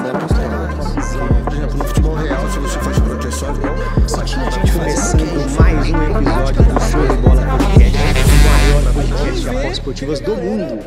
Por exemplo, no futebol real, se você faz proteção, Só tinha gente começando mais um episódio do Show de Bola Podcast, o maior podcast de apostas esportivas do mundo.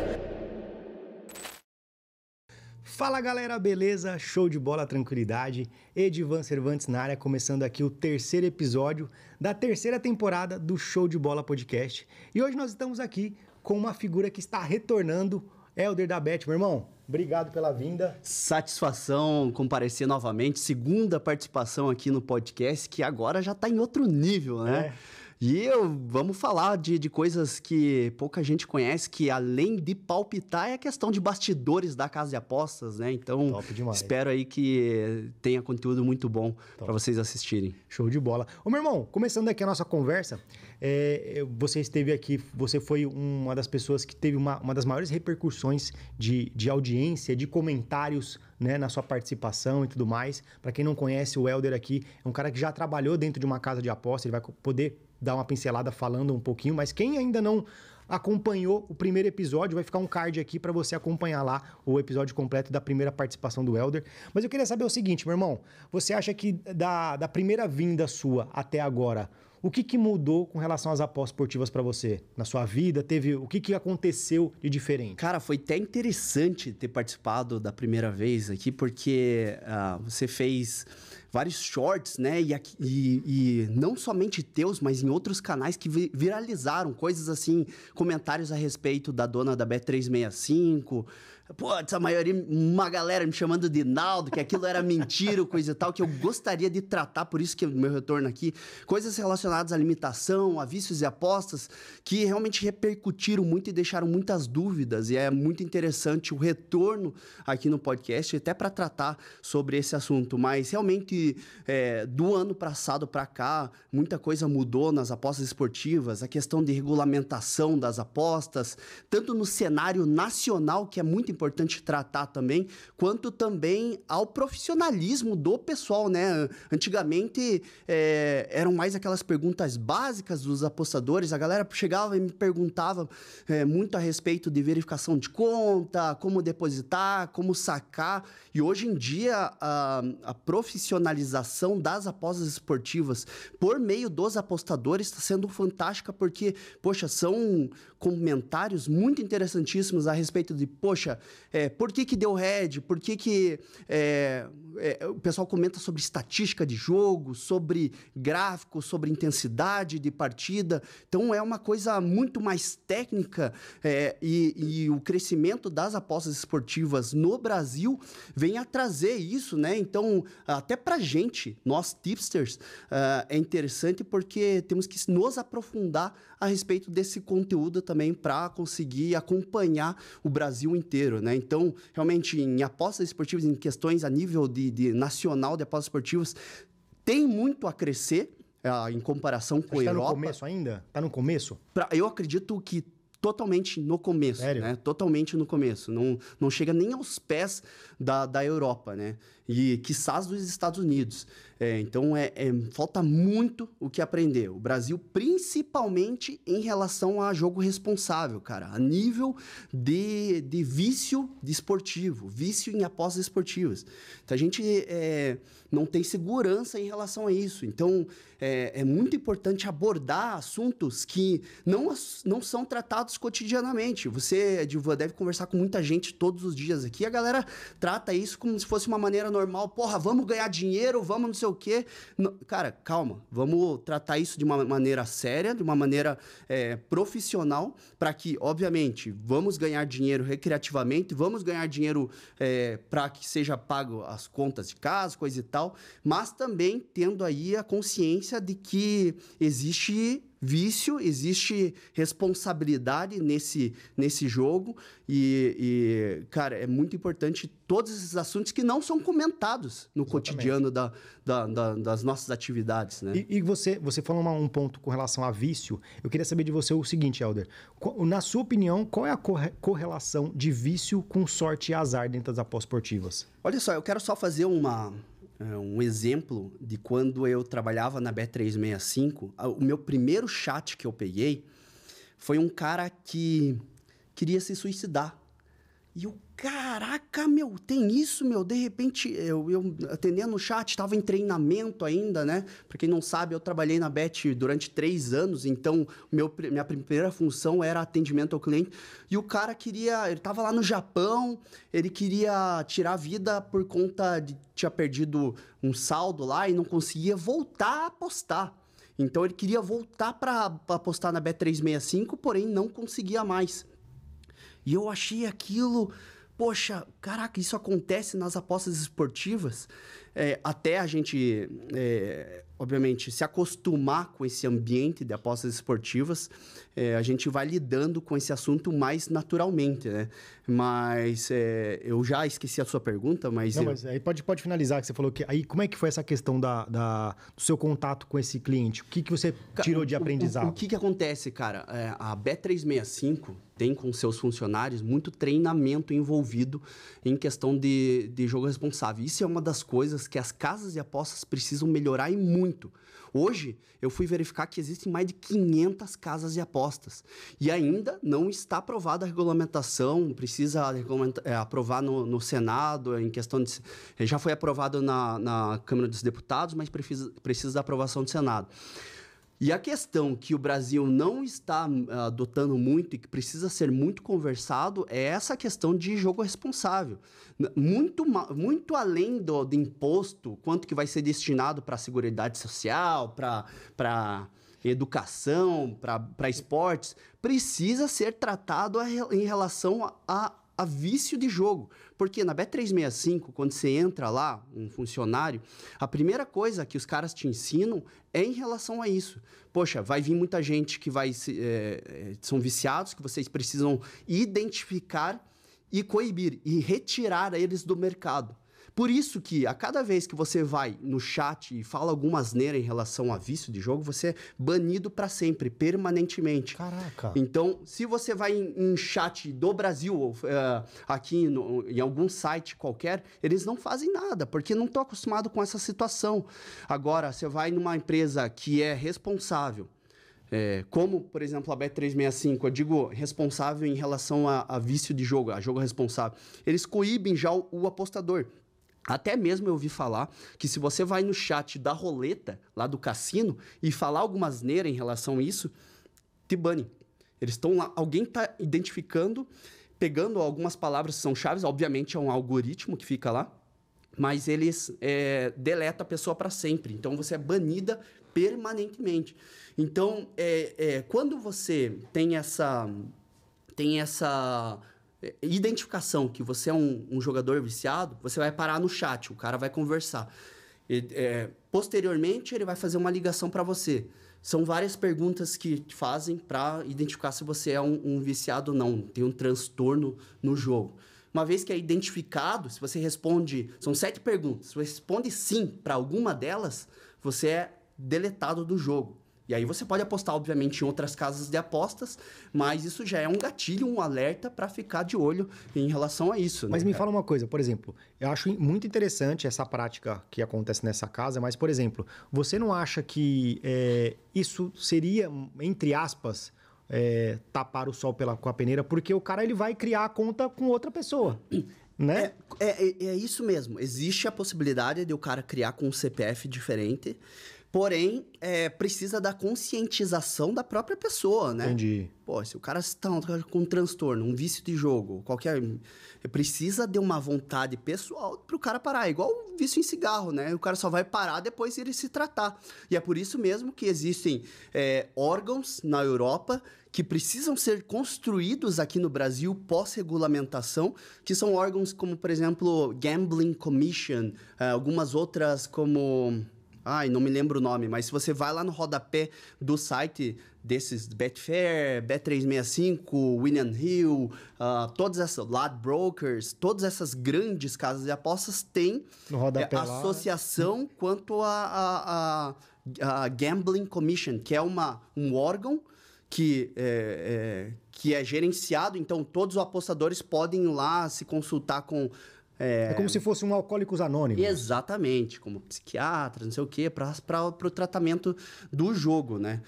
Fala galera, beleza? Show de bola, tranquilidade. Edivan Cervantes na área, começando aqui o terceiro episódio da terceira temporada do Show de Bola Podcast. E hoje nós estamos aqui com uma figura que está retornando, Helder da Bet. Meu irmão, obrigado pela vinda. Satisfação comparecer novamente, segunda participação aqui no podcast, que agora já está em outro nível, né? É. E eu, vamos falar de, de coisas que pouca gente conhece, que além de palpitar, é a questão de bastidores da casa de apostas, né? Então, espero aí que tenha conteúdo muito bom para vocês assistirem. Show de bola. Ô, meu irmão, começando aqui a nossa conversa, é, você esteve aqui, você foi uma das pessoas que teve uma, uma das maiores repercussões de, de audiência, de comentários né, na sua participação e tudo mais. Para quem não conhece, o Helder aqui é um cara que já trabalhou dentro de uma casa de aposta, ele vai poder dar uma pincelada falando um pouquinho, mas quem ainda não acompanhou o primeiro episódio, vai ficar um card aqui para você acompanhar lá o episódio completo da primeira participação do Elder. Mas eu queria saber o seguinte, meu irmão, você acha que da, da primeira vinda sua até agora, o que, que mudou com relação às apostas esportivas para você na sua vida? Teve o que, que aconteceu de diferente? Cara, foi até interessante ter participado da primeira vez aqui, porque ah, você fez vários shorts, né? E, aqui- e- e não somente teus, mas em outros canais que vi- viralizaram coisas assim, comentários a respeito da dona da Bet365. Putz, a maioria, uma galera me chamando de Naldo, que aquilo era mentira, coisa e tal, que eu gostaria de tratar, por isso que o meu retorno aqui, coisas relacionadas à limitação, a vícios e apostas, que realmente repercutiram muito e deixaram muitas dúvidas, e é muito interessante o retorno aqui no podcast, até para tratar sobre esse assunto, mas realmente é, do ano passado para cá, muita coisa mudou nas apostas esportivas, a questão de regulamentação das apostas, tanto no cenário nacional, que é muito importante tratar também, quanto também ao profissionalismo do pessoal, né? Antigamente é, eram mais aquelas perguntas básicas dos apostadores, a galera chegava e me perguntava é, muito a respeito de verificação de conta, como depositar, como sacar, e hoje em dia a, a profissionalização das apostas esportivas por meio dos apostadores está sendo fantástica porque, poxa, são comentários muito interessantíssimos a respeito de, poxa, é, por que que deu red, por que que é, é, o pessoal comenta sobre estatística de jogo, sobre gráfico, sobre intensidade de partida, então é uma coisa muito mais técnica é, e, e o crescimento das apostas esportivas no Brasil vem a trazer isso, né? Então, até pra gente, nós tipsters, ah, é interessante porque temos que nos aprofundar a respeito desse conteúdo também para conseguir acompanhar o Brasil inteiro, né? Então, realmente, em apostas esportivas, em questões a nível de, de nacional de apostas esportivas, tem muito a crescer ah, em comparação com a Está no Europa. começo ainda? Tá no começo? Pra- eu acredito que totalmente no começo, Sério? né? Totalmente no começo. Não, não chega nem aos pés da, da Europa, né? E quiçás dos Estados Unidos. É, então, é, é- falta muito o que aprender. O Brasil, principalmente em relação a jogo responsável, cara. A nível de, de vício desportivo, vício em apostas esportivas. Então, a gente é, não tem segurança em relação a isso. Então, é, é muito importante abordar assuntos que não, não são tratados cotidianamente. Você, Edvan, deve conversar com muita gente todos os dias aqui. A galera trata isso como se fosse uma maneira normal. Porra, vamos ganhar dinheiro, vamos não sei o quê. Não- cara, calma. Vamos tratar isso de uma maneira séria, de uma maneira é, profissional, para que, obviamente, vamos ganhar dinheiro recreativamente, vamos ganhar dinheiro para que seja pago as contas de casa, coisa e tal, mas também tendo aí a consciência de que existe vício, existe responsabilidade nesse, nesse jogo e, e, cara, é muito importante todos esses assuntos que não são comentados no Exatamente. cotidiano da, da- da- das nossas atividades, né? E, e você, você falou um ponto com relação a vício. Eu queria saber de você o seguinte, Helder. Na sua opinião, qual é a corre- correlação de vício com sorte e azar dentro das apostas esportivas? Olha só, eu quero só fazer uma, um exemplo de quando eu trabalhava na Bet365. Ah, O meu primeiro chat que eu peguei foi um cara que queria se suicidar. E eu, caraca, meu, tem isso, meu. De repente, eu, eu atendendo no chat, estava em treinamento ainda, né? Pra quem não sabe, eu trabalhei na Bet durante três anos, então meu, minha primeira função era atendimento ao cliente. E o cara queria, ele tava lá no Japão, ele queria tirar a vida por conta de tinha perdido um saldo lá e não conseguia voltar a apostar. Então ele queria voltar para apostar na Bet365, porém não conseguia mais. E eu achei aquilo, poxa, caraca, isso acontece nas apostas esportivas. É, até a gente, é, obviamente, se acostumar com esse ambiente de apostas esportivas, é, a gente vai lidando com esse assunto mais naturalmente, né? Mas é, eu já esqueci a sua pergunta, mas... Não, eu... mas aí pode, pode finalizar, que você falou que... Aí, como é que foi essa questão da, da do seu contato com esse cliente? O que, que você tirou de aprendizado? O, o, o que, que acontece, cara? É, a Bet365 tem com seus funcionários muito treinamento envolvido em questão de, de jogo responsável. Isso é uma das coisas que as casas de apostas precisam melhorar e muito. Hoje, eu fui verificar que existem mais de 500 casas de apostas. E ainda não está aprovada a regulamentação, precisa é, aprovar no, no, Senado, em questão de. Já foi aprovado na, na Câmara dos Deputados, mas precisa, precisa da aprovação do Senado. E a questão que o Brasil não está uh, adotando muito e que precisa ser muito conversado é essa questão de jogo responsável. Muito, muito além do, do imposto, quanto que vai ser destinado para a Seguridade Social, para educação, para esportes, precisa ser tratado a, em relação a, a vício de jogo. Porque na Bet365, quando você entra lá, um funcionário, a primeira coisa que os caras te ensinam é em relação a isso. Poxa, vai vir muita gente que vai é, são viciados, que vocês precisam identificar e coibir e retirar eles do mercado. Por isso que a cada vez que você vai no chat e fala alguma asneira em relação a vício de jogo, você é banido para sempre, permanentemente. Caraca. Então, se você vai em, em chat do Brasil, uh, aqui no, em algum site qualquer, eles não fazem nada, porque não estão acostumados com essa situação. Agora, você vai numa empresa que é responsável, é, como, por exemplo, a Bet365, eu digo responsável em relação a, a, vício de jogo, a jogo responsável. Eles coíbem já o, o apostador. Até mesmo eu ouvi falar que se você vai no chat da roleta, lá do cassino, e falar alguma asneira em relação a isso, te bane. Eles estão lá, alguém está identificando, pegando algumas palavras que são chaves, obviamente é um algoritmo que fica lá, mas eles é, deleta a pessoa para sempre. Então você é banida permanentemente. Então, é, é, quando você tem essa tem essa identificação que você é um, um, jogador viciado, você vai parar no chat, o cara vai conversar. E, é, posteriormente, ele vai fazer uma ligação para você. São várias perguntas que fazem para identificar se você é um, um, viciado ou não, tem um transtorno no jogo. Uma vez que é identificado, se você responde, são sete perguntas, se você responde sim para alguma delas, você é deletado do jogo. E aí você pode apostar, obviamente, em outras casas de apostas, mas isso já é um gatilho, um alerta para ficar de olho em relação a isso. Mas né, me cara? fala uma coisa, por exemplo, eu acho muito interessante essa prática que acontece nessa casa, mas, por exemplo, você não acha que é, isso seria, entre aspas, é, tapar o sol pela, com a peneira, porque o cara ele vai criar a conta com outra pessoa. Né? É, é, é, isso mesmo. Existe a possibilidade de o cara criar com um CPF diferente. Porém, é, precisa da conscientização da própria pessoa, né? Entendi. Pô, se o cara está com um transtorno, um vício de jogo, qualquer. Precisa de uma vontade pessoal para o cara parar. É igual o vício em cigarro, né? O cara só vai parar depois de ele se tratar. E é por isso mesmo que existem é, órgãos na Europa que precisam ser construídos aqui no Brasil pós-regulamentação, que são órgãos como, por exemplo, Gambling Commission, é, algumas outras como Ai, não me lembro o nome, mas se você vai lá no rodapé do site desses Betfair, Bet365, William Hill, uh, todas essas Brokers, todas essas grandes casas de apostas têm é, associação lá. quanto a, a, a, a, Gambling Commission, que é uma, um órgão que é, é, que é gerenciado, então todos os apostadores podem ir lá se consultar com é... é como se fosse um alcoólicos anônimos. Exatamente, como psiquiatra, não sei o quê, para o tratamento do jogo, né?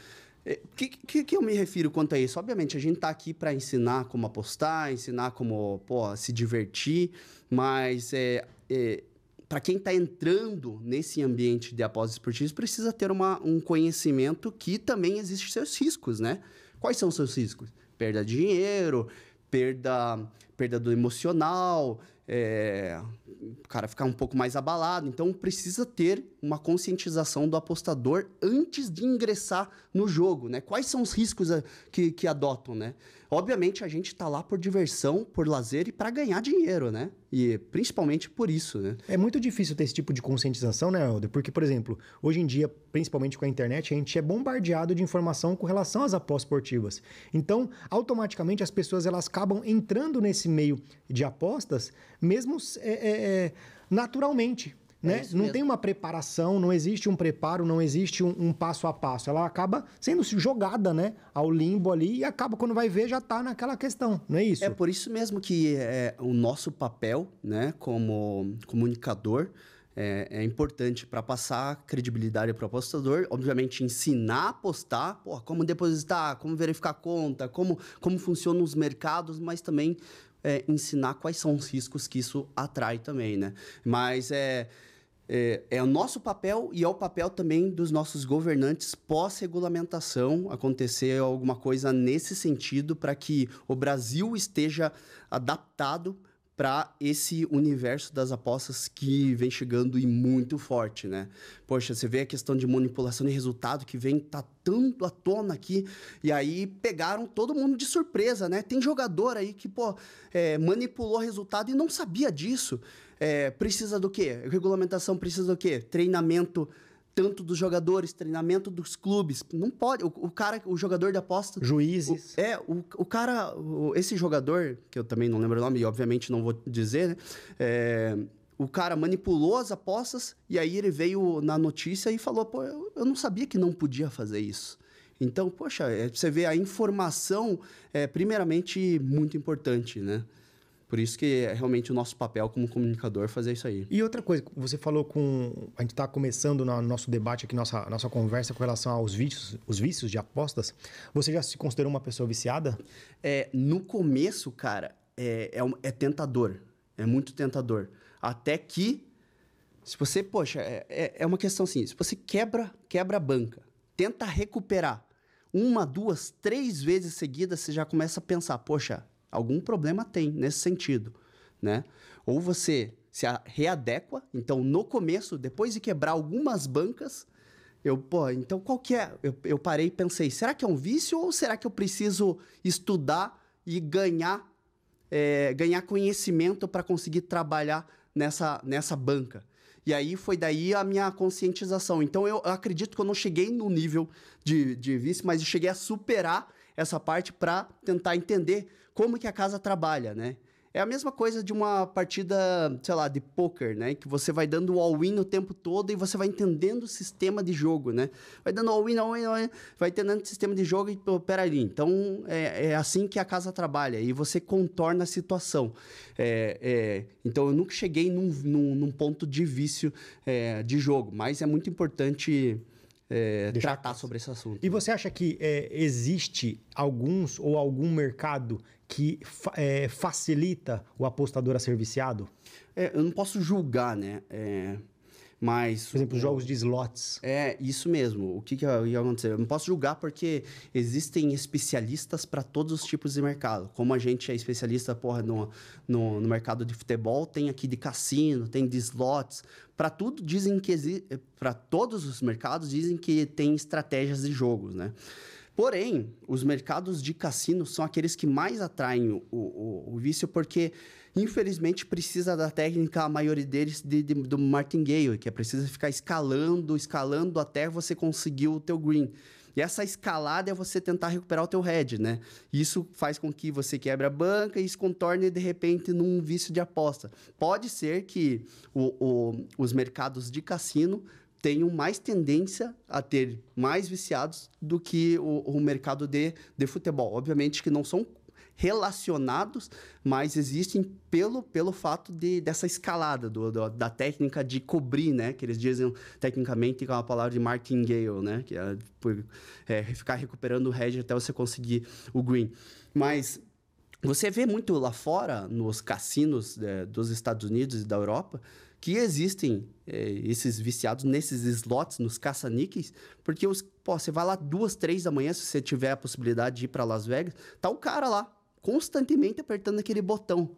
O que, que, que, eu me refiro quanto a isso? Obviamente, a gente está aqui para ensinar como apostar, ensinar como pô, se divertir, mas é, é para quem está entrando nesse ambiente de apostas esportivas, precisa ter uma, um conhecimento que também existem seus riscos, né? Quais são os seus riscos? Perda de dinheiro, perda, perda do emocional, é, o cara ficar um pouco mais abalado. Então, precisa ter uma conscientização do apostador antes de ingressar no jogo, né? Quais são os riscos a, que, que adotam, né? Obviamente, a gente está lá por diversão, por lazer e para ganhar dinheiro, né? E principalmente por isso, né? É muito difícil ter esse tipo de conscientização, né, Helder? Porque, por exemplo, hoje em dia, principalmente com a internet, a gente é bombardeado de informação com relação às apostas esportivas. Então, automaticamente, as pessoas elas acabam entrando nesse meio de apostas, mesmo é, é, é É né? não mesmo. tem uma preparação, não existe um preparo, não existe um, um, passo a passo. Ela acaba sendo jogada né, ao limbo ali e acaba, quando vai ver, já está naquela questão, não é isso? É por isso mesmo que é, o nosso papel né, como comunicador é, é importante para passar credibilidade para o apostador. Obviamente, ensinar a apostar, pô, como depositar, como verificar a conta, como, como funcionam os mercados, mas também é, ensinar quais são os riscos que isso atrai também, né? Mas é é, é, o nosso papel e é o papel também dos nossos governantes pós-regulamentação acontecer alguma coisa nesse sentido para que o Brasil esteja adaptado para esse universo das apostas que vem chegando e muito forte, né? Poxa, você vê a questão de manipulação de resultado que vem tá tanto à tona aqui e aí pegaram todo mundo de surpresa, né? Tem jogador aí que pô é, manipulou resultado e não sabia disso. É, precisa do quê? Regulamentação precisa do quê? Treinamento tanto dos jogadores, treinamento dos clubes. Não pode. O, o cara, o jogador de aposta. Juízes. O, é, o, o cara. O, esse jogador, que eu também não lembro o nome, e obviamente não vou dizer, né? É, o cara manipulou as apostas e aí ele veio na notícia e falou: pô, eu, eu não sabia que não podia fazer isso. Então, poxa, é, você vê a informação, é, primeiramente, muito importante, né? Por isso que é realmente o nosso papel como comunicador fazer isso aí. E outra coisa, você falou com. A gente está começando no nosso debate aqui, nossa, nossa conversa com relação aos vícios, os vícios de apostas. Você já se considerou uma pessoa viciada? É, no começo, cara, é, é, é tentador. É muito tentador. Até que. Se você, poxa, é, é, é uma questão assim: se você quebra, quebra a banca, tenta recuperar uma, duas, três vezes seguidas, você já começa a pensar, poxa, algum problema tem nesse sentido, né? Ou você se readequa, então no começo, depois de quebrar algumas bancas, eu, pô, então qual que é? Eu, eu parei e pensei, será que é um vício ou será que eu preciso estudar e ganhar, é, ganhar conhecimento para conseguir trabalhar nessa, nessa banca? E aí foi daí a minha conscientização. Então eu acredito que eu não cheguei no nível de, de vício, mas eu cheguei a superar essa parte para tentar entender como que a casa trabalha, né? É a mesma coisa de uma partida, sei lá, de poker, né? Que você vai dando all-in o tempo todo e você vai entendendo o sistema de jogo, né? Vai dando all-in, all-in, all-in, vai entendendo o sistema de jogo e, pô, peraí. Então, é, é, assim que a casa trabalha e você contorna a situação. É, é, então, eu nunca cheguei num, num, num ponto de vício é, de jogo, mas é muito importante é, tratar sobre esse assunto. E você acha que é, existe alguns ou algum mercado que fa é, facilita o apostador a ser viciado? É, eu não posso julgar, né? Mas. Por exemplo, jogos de slots. É, isso mesmo. O que, que ia acontecer? Eu não posso julgar porque existem especialistas para todos os tipos de mercado. Como a gente é especialista porra, no, no, no mercado de futebol, tem aqui de cassino, tem de slots. Para tudo, dizem que. Para todos os mercados, dizem que tem estratégias de jogos, né? Porém, os mercados de cassino são aqueles que mais atraem o, o, o vício, porque, infelizmente, precisa da técnica, a maioria deles, de, de, do martingale, que é preciso ficar escalando, escalando até você conseguir o teu green. E essa escalada é você tentar recuperar o teu head, né? Isso faz com que você quebre a banca e isso contorne, de repente, num vício de aposta. Pode ser que o, o, os mercados de cassino tenham mais tendência a ter mais viciados do que o, o mercado de, de futebol. Obviamente que não são relacionados, mas existem pelo, pelo fato de, dessa escalada, do, do, da técnica de cobrir, né? Que eles dizem tecnicamente com a palavra de martingale, né? Que é, é ficar recuperando o hedge até você conseguir o green. Mas você vê muito lá fora, nos cassinos é, dos Estados Unidos e da Europa, que existem é, esses viciados nesses slots, nos caça-níqueis, porque os, pô, você vai lá duas, três da manhã, se você tiver a possibilidade de ir para Las Vegas, tá o cara lá, constantemente apertando aquele botão.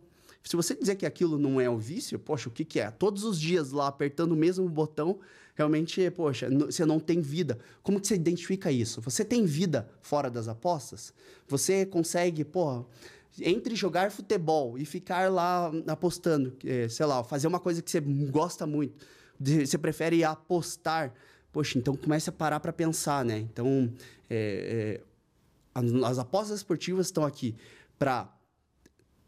Se você dizer que aquilo não é o vício, poxa, o que, que é? Todos os dias lá apertando o mesmo botão, realmente, poxa, você não tem vida. Como que você identifica isso? Você tem vida fora das apostas? Você consegue, pô, entre jogar futebol e ficar lá apostando, sei lá, fazer uma coisa que você gosta muito, você prefere apostar, poxa, então comece a parar para pensar, né? Então, é, é, as apostas esportivas estão aqui para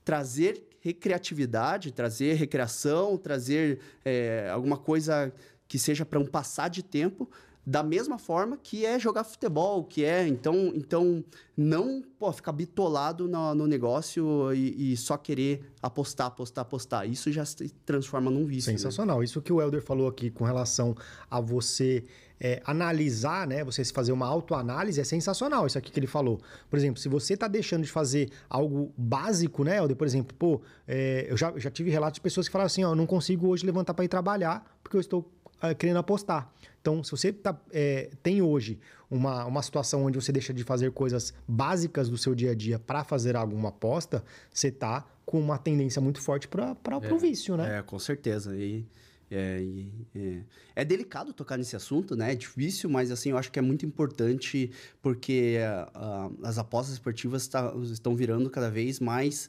trazer recreatividade, trazer recreação, trazer é, alguma coisa que seja para um passar de tempo, da mesma forma que é jogar futebol, que é. Então, então não pô, ficar bitolado no, no negócio e, e, só querer apostar, apostar, apostar. Isso já se transforma num vício. Né? Sensacional. Né? Isso que o Helder falou aqui com relação a você é, analisar, né? Você fazer uma autoanálise é sensacional. Isso aqui que ele falou. Por exemplo, se você está deixando de fazer algo básico, né, Helder? Por exemplo, pô, é, eu já, já tive relatos de pessoas que falaram assim: ó, eu não consigo hoje levantar para ir trabalhar porque eu estou é, querendo apostar. Então, se você tá, é, tem hoje uma, uma situação onde você deixa de fazer coisas básicas do seu dia a dia para fazer alguma aposta, você está com uma tendência muito forte para é, o vício, né? É, com certeza. E, é, é, é, delicado tocar nesse assunto, né? É difícil, mas assim, eu acho que é muito importante porque uh, as apostas esportivas tá, estão virando cada vez mais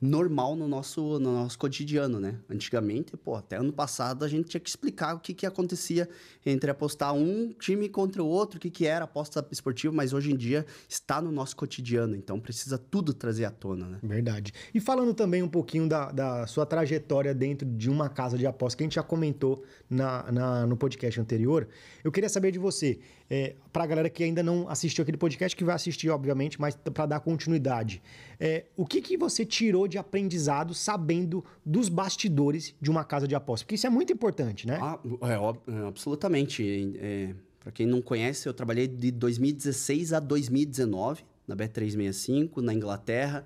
normal no nosso, no nosso cotidiano, né? Antigamente, pô, até ano passado a gente tinha que explicar o que, que acontecia entre apostar um time contra o outro, o que, que era aposta esportiva, mas hoje em dia está no nosso cotidiano, então precisa tudo trazer à tona, né? Verdade. E falando também um pouquinho da, da sua trajetória dentro de uma casa de aposta, que a gente já comentou na, na no podcast anterior, eu queria saber de você, é, para a galera que ainda não assistiu aquele podcast, que vai assistir, obviamente, mas para dar continuidade, é, o que, que você tirou de aprendizado sabendo dos bastidores de uma casa de aposta? Porque isso é muito importante, né? Ah, é, é absolutamente. É, para quem não conhece, eu trabalhei de 2016 a 2019 na Bet365, na Inglaterra.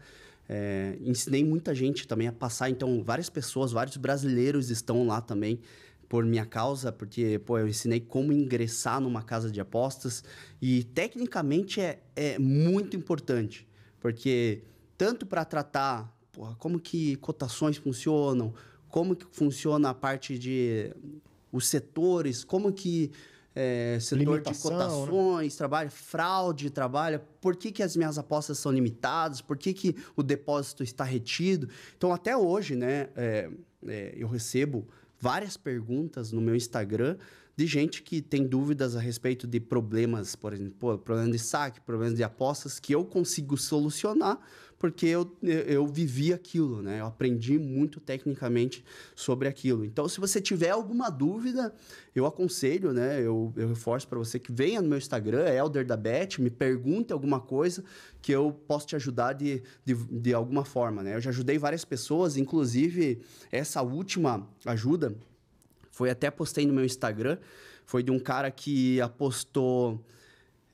É, ensinei muita gente também a passar, então várias pessoas, vários brasileiros estão lá também por minha causa, porque pô, eu ensinei como ingressar numa casa de apostas e tecnicamente é, é muito importante, porque tanto para tratar porra, como que cotações funcionam, como que funciona a parte de os setores, como que é, setor Limitação, de né? cotações né? trabalha, fraude trabalha, por que, que as minhas apostas são limitadas, por que, que o depósito está retido. Então, até hoje, né, é, é, eu recebo várias perguntas no meu Instagram de gente que tem dúvidas a respeito de problemas, por exemplo, problemas de saque, problemas de apostas que eu consigo solucionar porque eu, eu vivi aquilo, né? Eu aprendi muito tecnicamente sobre aquilo. Então, se você tiver alguma dúvida, eu aconselho, né? Eu, eu reforço para você que venha no meu Instagram, Elder da Bet, me pergunte alguma coisa que eu posso te ajudar de, de, de alguma forma, né? Eu já ajudei várias pessoas, inclusive essa última ajuda foi até postei no meu Instagram, foi de um cara que apostou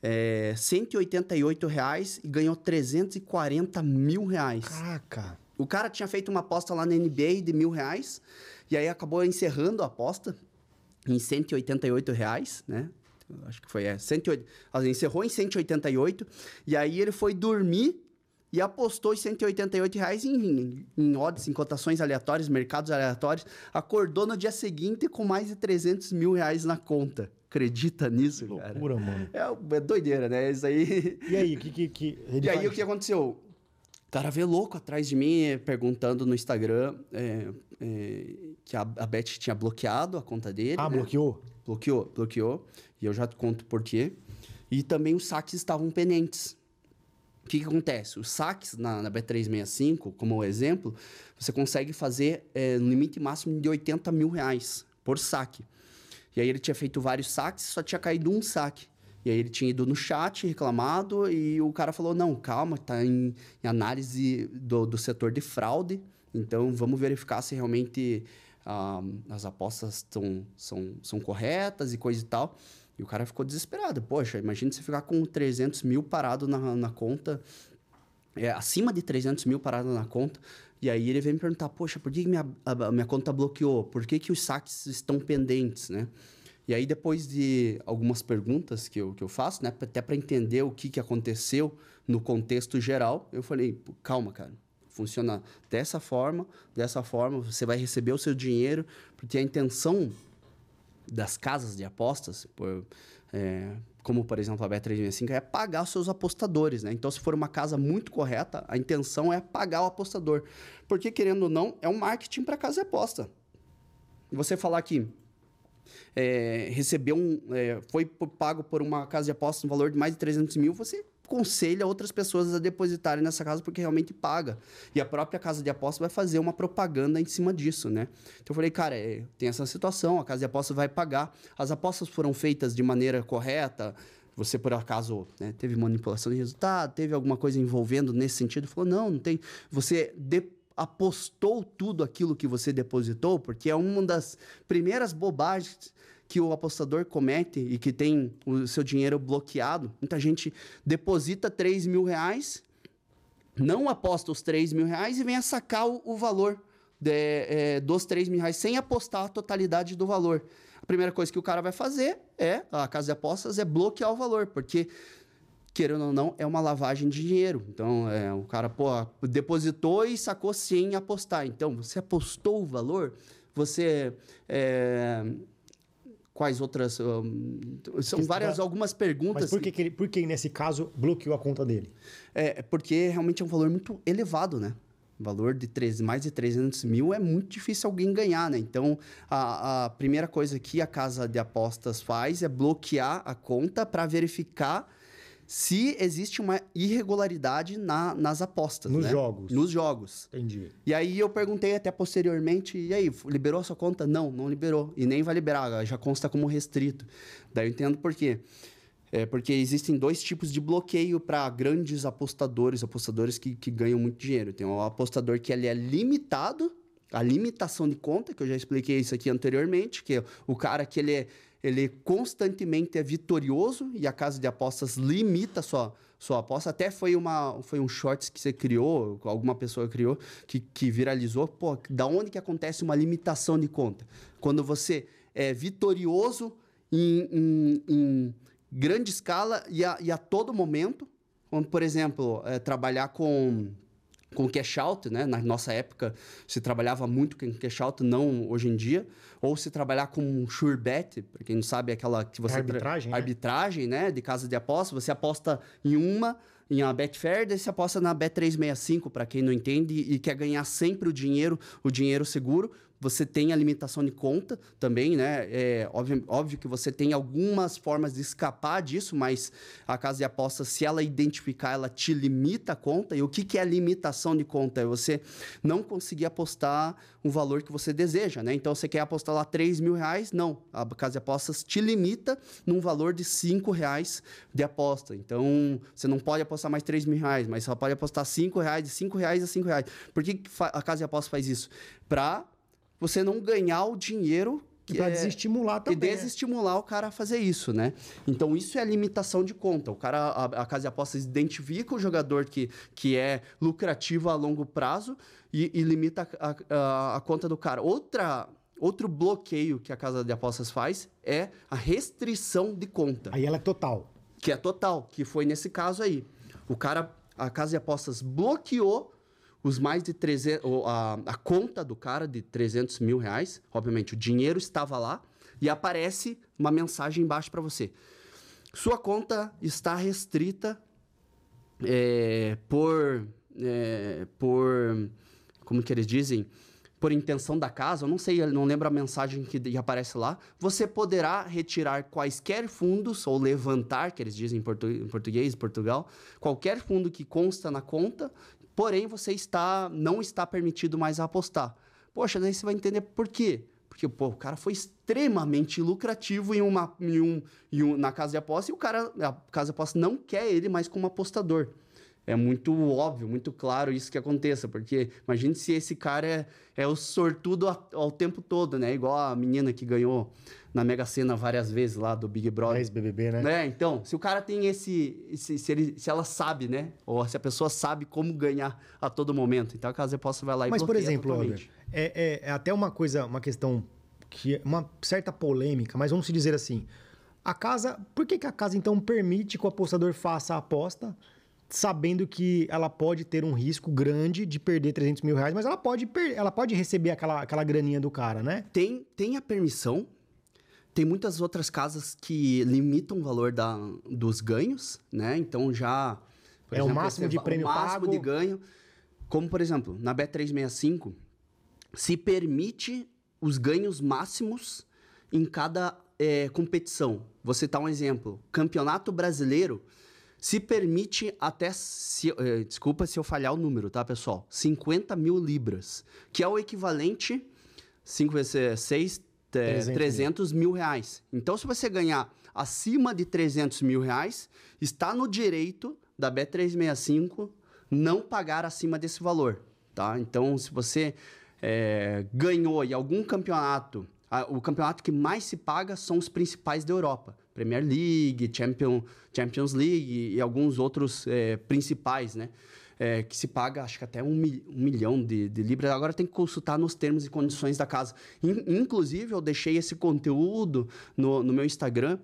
é, 188 reais e ganhou 340 mil reais. Caraca! O cara tinha feito uma aposta lá na NBA de mil reais e aí acabou encerrando a aposta em 188 reais, né? Acho que foi, é, 108, assim, encerrou em 188 e aí ele foi dormir e apostou os 188 reais em, em odds, em cotações aleatórias, mercados aleatórios. Acordou no dia seguinte com mais de 300 mil reais na conta acredita nisso, loucura, cara? mano. É, é doideira, né? Isso aí. E aí, o que, que, que E aí, o que aconteceu? O cara veio louco atrás de mim, perguntando no Instagram é, é, que a, a Beth tinha bloqueado a conta dele. Ah, né? bloqueou? Bloqueou, bloqueou. E eu já te conto por quê. E também os saques estavam pendentes. O que, que acontece? Os saques na, na B365, como exemplo, você consegue fazer é, no limite máximo de 80 mil reais por saque. E aí ele tinha feito vários saques, só tinha caído um saque. E aí ele tinha ido no chat, reclamado, e o cara falou: não, calma, tá em, em análise do, do setor de fraude. Então vamos verificar se realmente ah, as apostas tão, são, são corretas e coisa e tal. E o cara ficou desesperado. Poxa, imagina você ficar com 300 mil parado na, na conta, é, acima de 300 mil parado na conta. E aí ele vem me perguntar, poxa, por que minha, a, minha conta bloqueou? Por que, que os saques estão pendentes, né? E aí, depois de algumas perguntas que eu, que eu faço, né, até para entender o que, que aconteceu no contexto geral, eu falei: calma, cara, funciona dessa forma, dessa forma, você vai receber o seu dinheiro, porque a intenção das casas de apostas, por, é, como por exemplo a Bet365, é pagar os seus apostadores. Né? Então, se for uma casa muito correta, a intenção é pagar o apostador. Porque, querendo ou não, é um marketing para casa de aposta. Você falar que é, recebeu um. É, foi pago por uma casa de apostas no valor de mais de 300 mil, você aconselha outras pessoas a depositarem nessa casa porque realmente paga. E a própria casa de apostas vai fazer uma propaganda em cima disso, né? Então eu falei, cara, é, tem essa situação, a casa de apostas vai pagar. As apostas foram feitas de maneira correta. Você, por acaso, né, teve manipulação de resultado, teve alguma coisa envolvendo nesse sentido? Falou, não, não tem. Você apostou tudo aquilo que você depositou, porque é uma das primeiras bobagens que o apostador comete e que tem o seu dinheiro bloqueado. Muita gente deposita 3 mil reais, não aposta os 3 mil reais e vem a sacar o, o valor de, é, dos 3 mil reais sem apostar a totalidade do valor. A primeira coisa que o cara vai fazer é, a casa de apostas, é bloquear o valor, porque querendo ou não, é uma lavagem de dinheiro. Então, é, o cara pô, depositou e sacou sem apostar. Então, você apostou o valor, você. É, quais outras. Um, são várias, algumas perguntas. Mas por que, que, ele, por que nesse caso bloqueou a conta dele? É, porque realmente é um valor muito elevado, né? valor de 13, mais de 300 mil é muito difícil alguém ganhar, né? Então, a, a primeira coisa que a casa de apostas faz é bloquear a conta para verificar se existe uma irregularidade na, nas apostas. Nos né? jogos. Nos jogos. Entendi. E aí eu perguntei até posteriormente, e aí, liberou a sua conta? Não, não liberou. E nem vai liberar, já consta como restrito. Daí eu entendo por quê. É porque existem dois tipos de bloqueio para grandes apostadores, apostadores que, que ganham muito dinheiro. Tem o apostador que ele é limitado, a limitação de conta, que eu já expliquei isso aqui anteriormente, que o cara que ele é ele constantemente é vitorioso e a casa de apostas limita sua sua aposta. Até foi uma foi um shorts que você criou, alguma pessoa criou que, que viralizou. Pô, da onde que acontece uma limitação de conta? Quando você é vitorioso em, em, em grande escala e a, e a todo momento, como por exemplo, é, trabalhar com com cash out, né? Na nossa época se trabalhava muito com cash out, não hoje em dia. Ou se trabalhar com sure bet, para quem não sabe, é aquela que você... Arbitragem, né? Arbitragem, né? De casa de aposta. Você aposta em uma, em uma Betfair, daí você aposta na Bet365, para quem não entende e quer ganhar sempre o dinheiro, o dinheiro seguro você tem a limitação de conta também, né? É óbvio, óbvio que você tem algumas formas de escapar disso, mas a casa de apostas, se ela identificar, ela te limita a conta. E o que, que é limitação de conta? É você não conseguir apostar um valor que você deseja, né? Então, você quer apostar lá 3 mil reais? Não. A casa de apostas te limita num valor de 5 reais de aposta. Então, você não pode apostar mais 3 mil reais, mas só pode apostar 5 reais, de 5 reais a 5 reais. Por que a casa de apostas faz isso? Para você não ganhar o dinheiro que para é, desestimular também. E né? desestimular o cara a fazer isso, né? Então, isso é a limitação de conta. O cara, a, a casa de apostas identifica o jogador que, que é lucrativo a longo prazo e, e limita a, a, a, conta do cara. Outra, outro bloqueio que a casa de apostas faz é a restrição de conta. Aí ela é total. Que é total, que foi nesse caso aí. O cara, a casa de apostas bloqueou os mais de 300, a, a conta do cara de 300 mil reais, obviamente o dinheiro estava lá, e aparece uma mensagem embaixo para você. Sua conta está restrita é, por, é, por, como que eles dizem, por intenção da casa, eu não sei, eu não lembro a mensagem que aparece lá, você poderá retirar quaisquer fundos, ou levantar, que eles dizem em, portu em português, Portugal, qualquer fundo que consta na conta, porém você está não está permitido mais apostar. Poxa, daí você vai entender por quê. Porque, pô, o cara foi extremamente lucrativo em uma, em um, em um, na casa de aposta e o cara, a casa de aposta não quer ele mais como apostador. É muito óbvio, muito claro isso que aconteça, porque imagine se esse cara é, é o sortudo ao, ao tempo todo, né? Igual a menina que ganhou na Mega Sena várias vezes lá do Big Brother. Ex-BBB, né? É, então, se o cara tem esse. esse se, ele, se ela sabe, né? Ou se a pessoa sabe como ganhar a todo momento. Então a casa de aposta vai lá e Mas, por exemplo, é, é- é até uma coisa, uma questão que é uma certa polêmica, mas vamos dizer assim. A casa. Por que, que a casa então permite que o apostador faça a aposta, sabendo que ela pode ter um risco grande de perder 300 mil reais, mas ela pode, ela pode receber aquela, aquela graninha do cara, né? Tem, tem a permissão. Tem muitas outras casas que limitam o valor da, dos ganhos, né? Então já. É o exemplo, máximo você de prêmio O máximo pago. de ganho. Como, por exemplo, na Bet365, se permite os ganhos máximos em cada eh, competição. Vou citar um exemplo. Campeonato Brasileiro se permite até. Se, eh, desculpa se eu falhar o número, tá, pessoal? 50 mil libras, que é o equivalente. 5 vezes 6, 300 300, mil reais. Então, se você ganhar acima de 300 mil reais, está no direito da Bet365 não pagar acima desse valor, tá? Então, se você eh, ganhou em algum campeonato, a- o campeonato que mais se paga são os principais da Europa. Premier League, Champion, Champions League e alguns outros eh, principais, né? É, que se paga, acho que até um, mi- um milhão de, de libras. Agora tem que consultar nos termos e condições da casa. In- inclusive, eu deixei esse conteúdo no, no meu Instagram.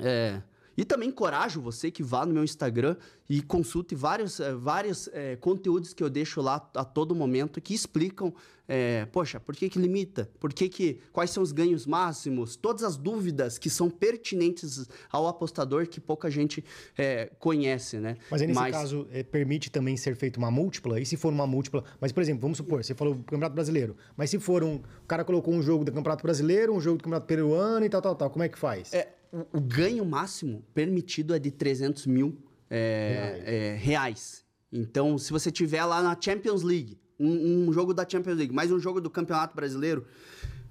É, e também encorajo você que vá no meu Instagram e consulte vários, eh, vários eh, conteúdos que eu deixo lá a todo momento que explicam, eh, poxa, por que que limita? Por que que, quais são os ganhos máximos? Todas as dúvidas que são pertinentes ao apostador que pouca gente eh, conhece, né? Mas aí, nesse caso, é, permite também ser feita uma múltipla? E se for uma múltipla... Mas, por exemplo, vamos supor, você falou Campeonato Brasileiro. Mas se for um... O cara colocou um jogo do Campeonato Brasileiro, um jogo do Campeonato Peruano e tal, tal, tal. Como é que faz? É, o, o ganho máximo permitido é de 300 mil é, é, reais. Então, se você tiver lá na Champions League, um, um jogo da Champions League, mais um jogo do Campeonato Brasileiro,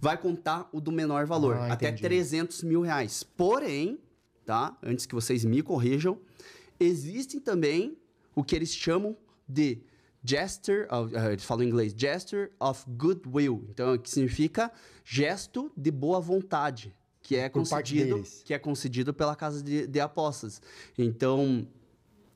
vai contar o do menor valor, Ah, até entendi. 300 mil reais. Porém, tá? Antes que vocês me corrijam, existem também o que eles chamam de gesture, of- eh, eles falam em inglês, gesture of goodwill. Então, que significa gesto de boa vontade, que é Por concedido, que é concedido pela casa de, de apostas. Então,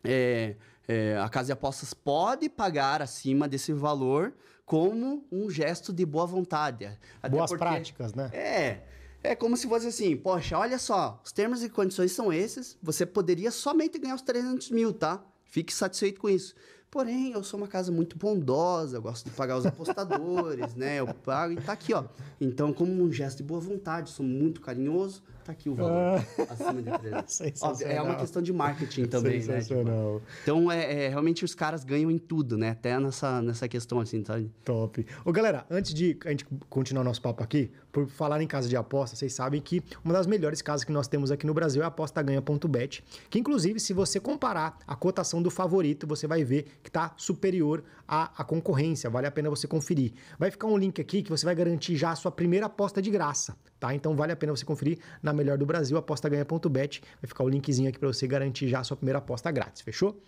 é, é, a casa de apostas pode pagar acima desse valor como um gesto de boa vontade. Boas porque- práticas, né? é. É como se fosse assim, poxa, olha só, os termos e condições são esses, você poderia somente ganhar os 300 mil, tá? Fique satisfeito com isso. Porém, eu sou uma casa muito bondosa, eu gosto de pagar os apostadores, né? Eu pago e tá aqui, ó. Então, como um gesto de boa vontade, sou muito carinhoso, tá aqui o valor, acima de 300. Óbvio, é uma questão de marketing também, né? Tipo, então, é, é, realmente os caras ganham em tudo, né? Até nessa, nessa questão, assim, sabe? Top. Ô, galera, antes de a gente continuar nosso papo aqui, por falar em casa de aposta, vocês sabem que uma das melhores casas que nós temos aqui no Brasil é a apostaganha.bet, que inclusive, se você comparar a cotação do favorito, você vai ver que está superior à, à concorrência. Vale a pena você conferir. Vai ficar um link aqui que você vai garantir já a sua primeira aposta de graça, tá? Então vale a pena você conferir na melhor do Brasil, apostaganha.bet. Vai ficar o linkzinho aqui para você garantir já a sua primeira aposta grátis, fechou?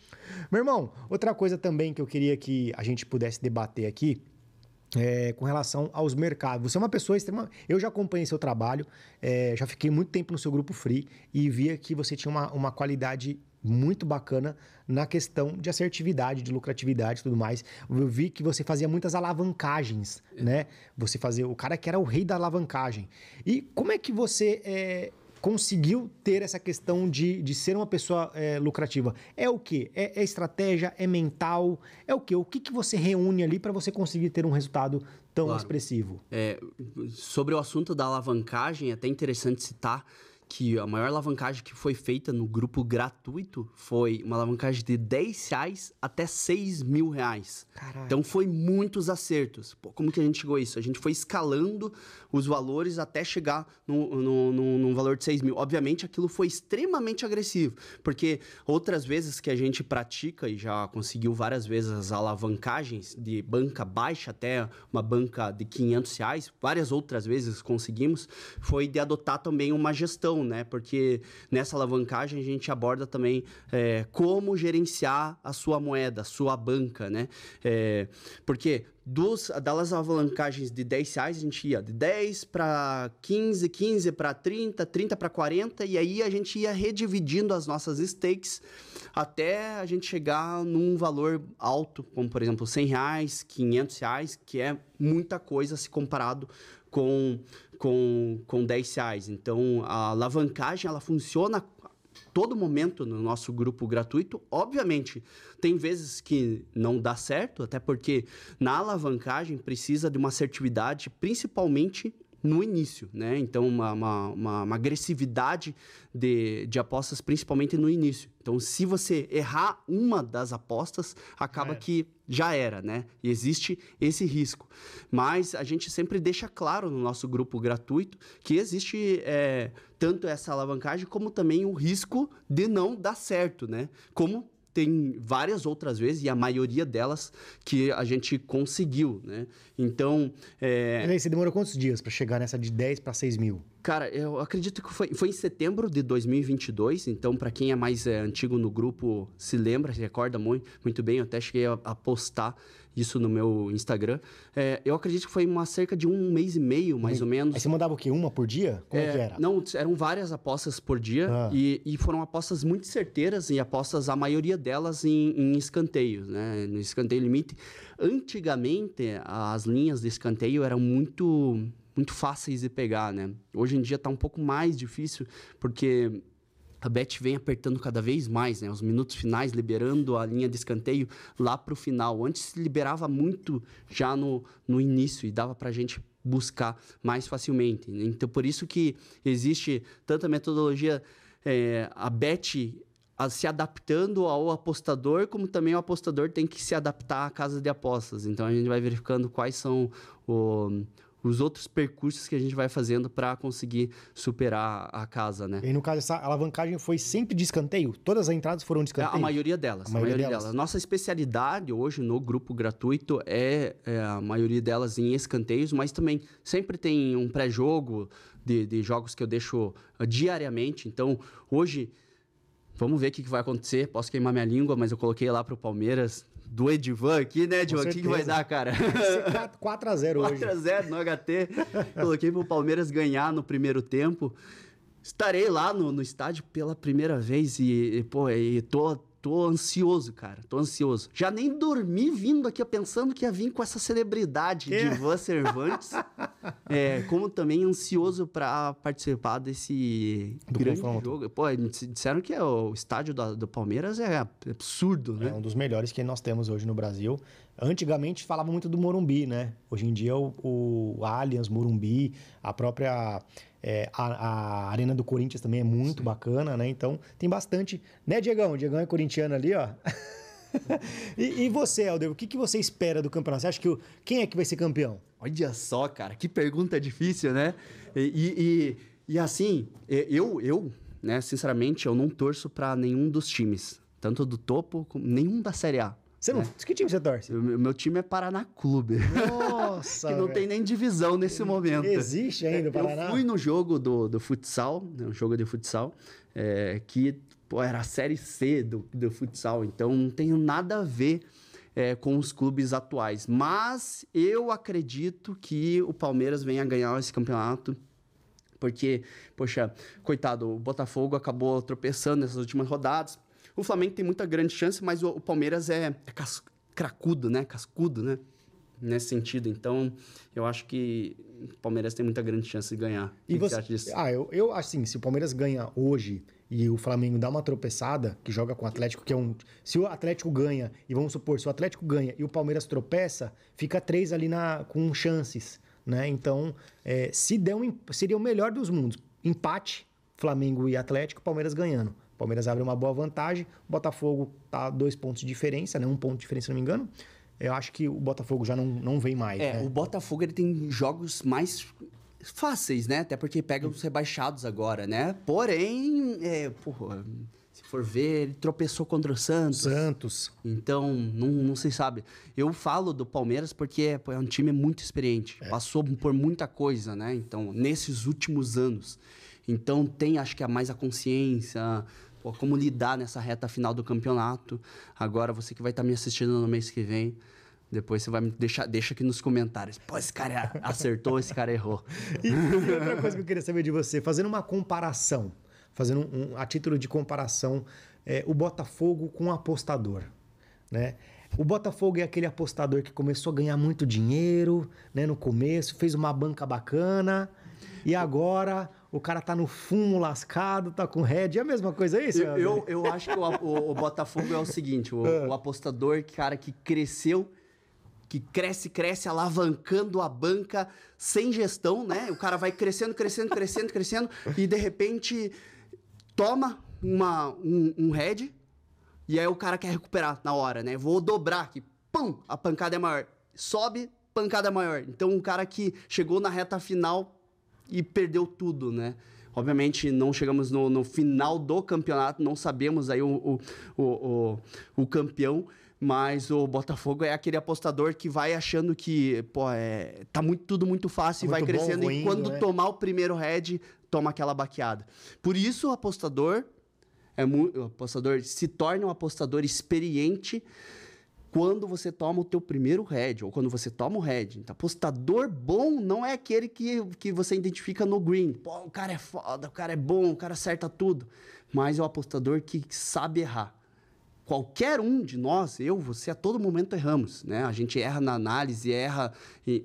Meu irmão, outra coisa também que eu queria que a gente pudesse debater aqui é, com relação aos mercados. Você é uma pessoa extrema. Eu já acompanhei seu trabalho, é, já fiquei muito tempo no seu grupo free e via que você tinha uma, uma qualidade muito bacana na questão de assertividade, de lucratividade e tudo mais. Eu vi que você fazia muitas alavancagens, né? Você fazia. O cara que era o rei da alavancagem. E como é que você. é, conseguiu ter essa questão de, de ser uma pessoa é, lucrativa? É o quê? É, é estratégia? É mental? É o quê? O que, que você reúne ali para você conseguir ter um resultado tão Claro. expressivo? É, sobre o assunto da alavancagem, é até interessante citar que a maior alavancagem que foi feita no grupo gratuito foi uma alavancagem de 10 reais até 6 mil reais. Caraca. Então foi muitos acertos. Pô, como que a gente chegou a isso? A gente foi escalando os valores até chegar no, no, no, num valor de 6 mil. Obviamente aquilo foi extremamente agressivo, porque outras vezes que a gente pratica e já conseguiu várias vezes as alavancagens de banca baixa até uma banca de 500 reais, várias outras vezes conseguimos, foi de adotar também uma gestão né? Porque nessa alavancagem a gente aborda também é, como gerenciar a sua moeda, a sua banca, né? É, porque dos, das alavancagens de 10 reais, a gente ia de 10 para 15, 15 para 30, 30 para 40, e aí a gente ia redividindo as nossas stakes até a gente chegar num valor alto, como por exemplo 100 reais, 500 reais, que é muita coisa se comparado com, com, com 10 reais. Então, a alavancagem, ela funciona todo momento no nosso grupo gratuito. Obviamente, tem vezes que não dá certo, até porque na alavancagem precisa de uma assertividade, principalmente no início, né? Então, uma, uma, uma, uma agressividade de, de apostas, principalmente no início. Então, se você errar uma das apostas, acaba é. que já era, né? E existe esse risco. Mas a gente sempre deixa claro no nosso grupo gratuito que existe é, tanto essa alavancagem como também o risco de não dar certo, né? Como tem várias outras vezes, e a maioria delas que a gente conseguiu, né? Então... É... Aí, você demorou quantos dias para chegar nessa de 10 para 6 mil? Cara, eu acredito que foi, foi em setembro de 2022, então para quem é mais é, antigo no grupo se lembra, se recorda muito, muito bem, eu até cheguei a, a postar isso no meu Instagram. É, eu acredito que foi uma cerca de um mês e meio, mais ou menos. Aí você mandava o quê? Uma por dia? Como é, que era? Não, eram várias apostas por dia ah. e, e, foram apostas muito certeiras e apostas, a maioria delas em, em escanteios, né? No escanteio limite. Antigamente, as linhas de escanteio eram muito muito fáceis de pegar, né? Hoje em dia está um pouco mais difícil, porque a Bet vem apertando cada vez mais, né? Os minutos finais, liberando a linha de escanteio lá para o final. Antes se liberava muito já no, no início e dava para a gente buscar mais facilmente. Então, por isso que existe tanta metodologia, é, a Bet se adaptando ao apostador, como também o apostador tem que se adaptar à casa de apostas. Então, a gente vai verificando quais são o os outros percursos que a gente vai fazendo para conseguir superar a casa, né? E no caso, essa alavancagem foi sempre de escanteio? Todas as entradas foram de escanteio? A maioria delas. A maioria, a maioria delas. delas. Nossa especialidade hoje no grupo gratuito é, é, a maioria delas em escanteios, mas também sempre tem um pré-jogo de, de jogos que eu deixo uh, diariamente. Então, hoje... Vamos ver o que vai acontecer. Posso queimar minha língua, mas eu coloquei lá para o Palmeiras do Edivan aqui, né, Edivan? O que, que vai dar, cara? 4x0 hoje. 4x0 no HT. Coloquei pro Palmeiras ganhar no primeiro tempo. Estarei lá no, no estádio pela primeira vez e, e pô, e tô Tô ansioso, cara. Tô ansioso. Já nem dormi vindo aqui pensando que ia vir com essa celebridade de Van Cervantes. é, como também ansioso para participar desse do grande confronto. jogo. Pô, disseram que é o estádio do, do Palmeiras é absurdo, né? É um dos melhores que nós temos hoje no Brasil. Antigamente falava muito do Morumbi, né? Hoje em dia o, o Allianz, Morumbi, a própria é, a, a, Arena do Corinthians também é muito Sim. bacana, né? Então tem bastante. Né, Diegão? Diegão é corintiano ali, ó. e, e, você, Helder, o que, que você espera do campeonato? Você acha que o, quem é que vai ser campeão? Olha só, cara, que pergunta difícil, né? E, e, e assim, eu, eu, né, sinceramente, eu não torço para nenhum dos times, tanto do topo como nenhum da Série A. Você não, é. Que time você torce? O meu time é Paraná Clube. Nossa! que não tem nem divisão nesse momento. Existe ainda o Paraná? Eu fui no jogo do, do futsal, né, um jogo de futsal, é, que pô, era a Série C do, do futsal, então não tem nada a ver é, com os clubes atuais. Mas eu acredito que o Palmeiras venha ganhar esse campeonato. Porque, poxa, coitado, o Botafogo acabou tropeçando nessas últimas rodadas o Flamengo tem muita grande chance, mas o, o Palmeiras é, é cas, cracudo, né? Cascudo, né? Nesse sentido. Então, eu acho que o Palmeiras tem muita grande chance de ganhar. E você, você acha disso? Ah, eu, eu assim, se o Palmeiras ganha hoje e o Flamengo dá uma tropeçada, que joga com o Atlético, que é um. Se o Atlético ganha, e vamos supor, se o Atlético ganha e o Palmeiras tropeça, fica três ali na, com chances. Né? Então, é, se der um, seria o melhor dos mundos. Empate Flamengo e Atlético, Palmeiras ganhando. Palmeiras abre uma boa vantagem, Botafogo tá dois pontos de diferença, né? Um ponto de diferença, se não me engano. Eu acho que o Botafogo já não, não vem mais. É, né? o Botafogo ele tem jogos mais fáceis, né? Até porque pega os rebaixados agora, né? Porém, é, porra, se for ver, ele tropeçou contra o Santos. Santos. Então, não, não se sabe. Eu falo do Palmeiras porque pô, é um time muito experiente. Passou por muita coisa, né? Então, nesses últimos anos. Então, tem, acho que, a mais a consciência, como lidar nessa reta final do campeonato. Agora, você que vai estar me assistindo no mês que vem, depois você vai me deixar deixa aqui nos comentários. Pô, esse cara acertou, esse cara errou. E, e outra coisa que eu queria saber de você, fazendo uma comparação, fazendo um, um- a título de comparação, é, o Botafogo com o apostador, né? O Botafogo é aquele apostador que começou a ganhar muito dinheiro, né, no começo, fez uma banca bacana, e agora o cara tá no fumo lascado, tá com head, é a mesma coisa seu Eu, eu, eu acho que o, o- o Botafogo é o seguinte: o, o apostador, cara, que cresceu, que cresce, cresce, alavancando a banca sem gestão, né? O cara vai crescendo, crescendo, crescendo, crescendo, e de repente toma uma, um, um head, e aí o cara quer recuperar na hora, né? Vou dobrar aqui, pum, a pancada é maior. Sobe, pancada é maior. Então, um cara que chegou na reta final e perdeu tudo, né? Obviamente, não chegamos no, no final do campeonato, não sabemos aí o, o, o, o, o campeão, mas o Botafogo é aquele apostador que vai achando que, pô, é, tá muito, tudo muito fácil e vai Muito bom, crescendo. vou e quando né? tomar o primeiro head, toma aquela baqueada. Por isso, o apostador é o apostador se torna um apostador experiente quando você toma o teu primeiro head ou quando você toma o head. Então, apostador bom não é aquele que, que você identifica no green. Pô, o cara é foda, o cara é bom, o cara acerta tudo. Mas é o apostador que sabe errar. Qualquer um de nós, eu, você, a todo momento erramos, né? A gente erra na análise, erra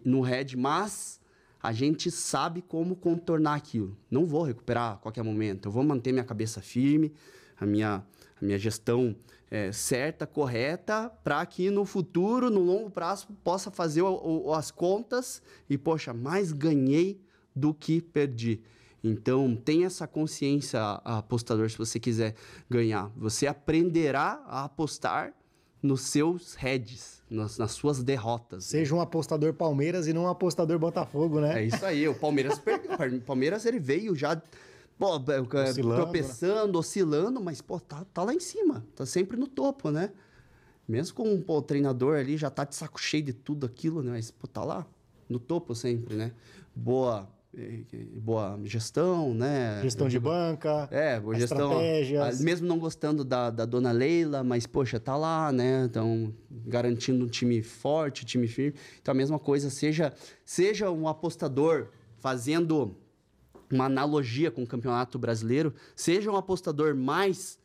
no head, mas a gente sabe como contornar aquilo. Não vou recuperar a qualquer momento. Eu vou manter minha cabeça firme, a minha, a minha gestão é, certa, correta, para que no futuro, no longo prazo, possa fazer o- o- as contas e, poxa, mais ganhei do que perdi. Então, tenha essa consciência, apostador, se você quiser ganhar. Você aprenderá a apostar nos seus heads, nas, nas suas derrotas. Seja um apostador Palmeiras e não um apostador Botafogo, né? É isso aí, o Palmeiras perdeu. Palmeiras ele veio já pô, é, Oscilando, tropeçando, oscilando, mas pô, tá, tá lá em cima, tá sempre no topo, né? Mesmo com pô, o treinador ali já tá de saco cheio de tudo aquilo, né? Mas pô, tá lá no topo sempre, né? Boa, eh, boa gestão, né? Gestão de banca, É, boa gestão. estratégias. ah, Mesmo não gostando da, da dona Leila, mas, poxa, tá lá, né? Então, garantindo um time forte, time firme. Então, a mesma coisa, seja, seja um apostador fazendo uma analogia com o Campeonato Brasileiro, seja um apostador mais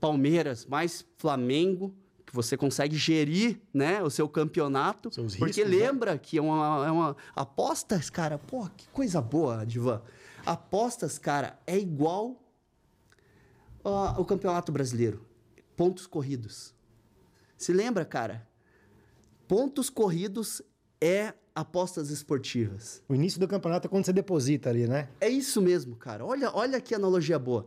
Palmeiras, mais Flamengo, que você consegue gerir, né, o seu campeonato. Seus porque riscos, né? lembra que é uma, é uma apostas, cara, pô, que coisa boa, Divan. Apostas, cara, é igual ah, o Campeonato Brasileiro. Pontos corridos. Se lembra, cara? Pontos corridos é apostas esportivas. O início do campeonato é quando você deposita ali, né? É isso mesmo, cara. Olha, olha que analogia boa.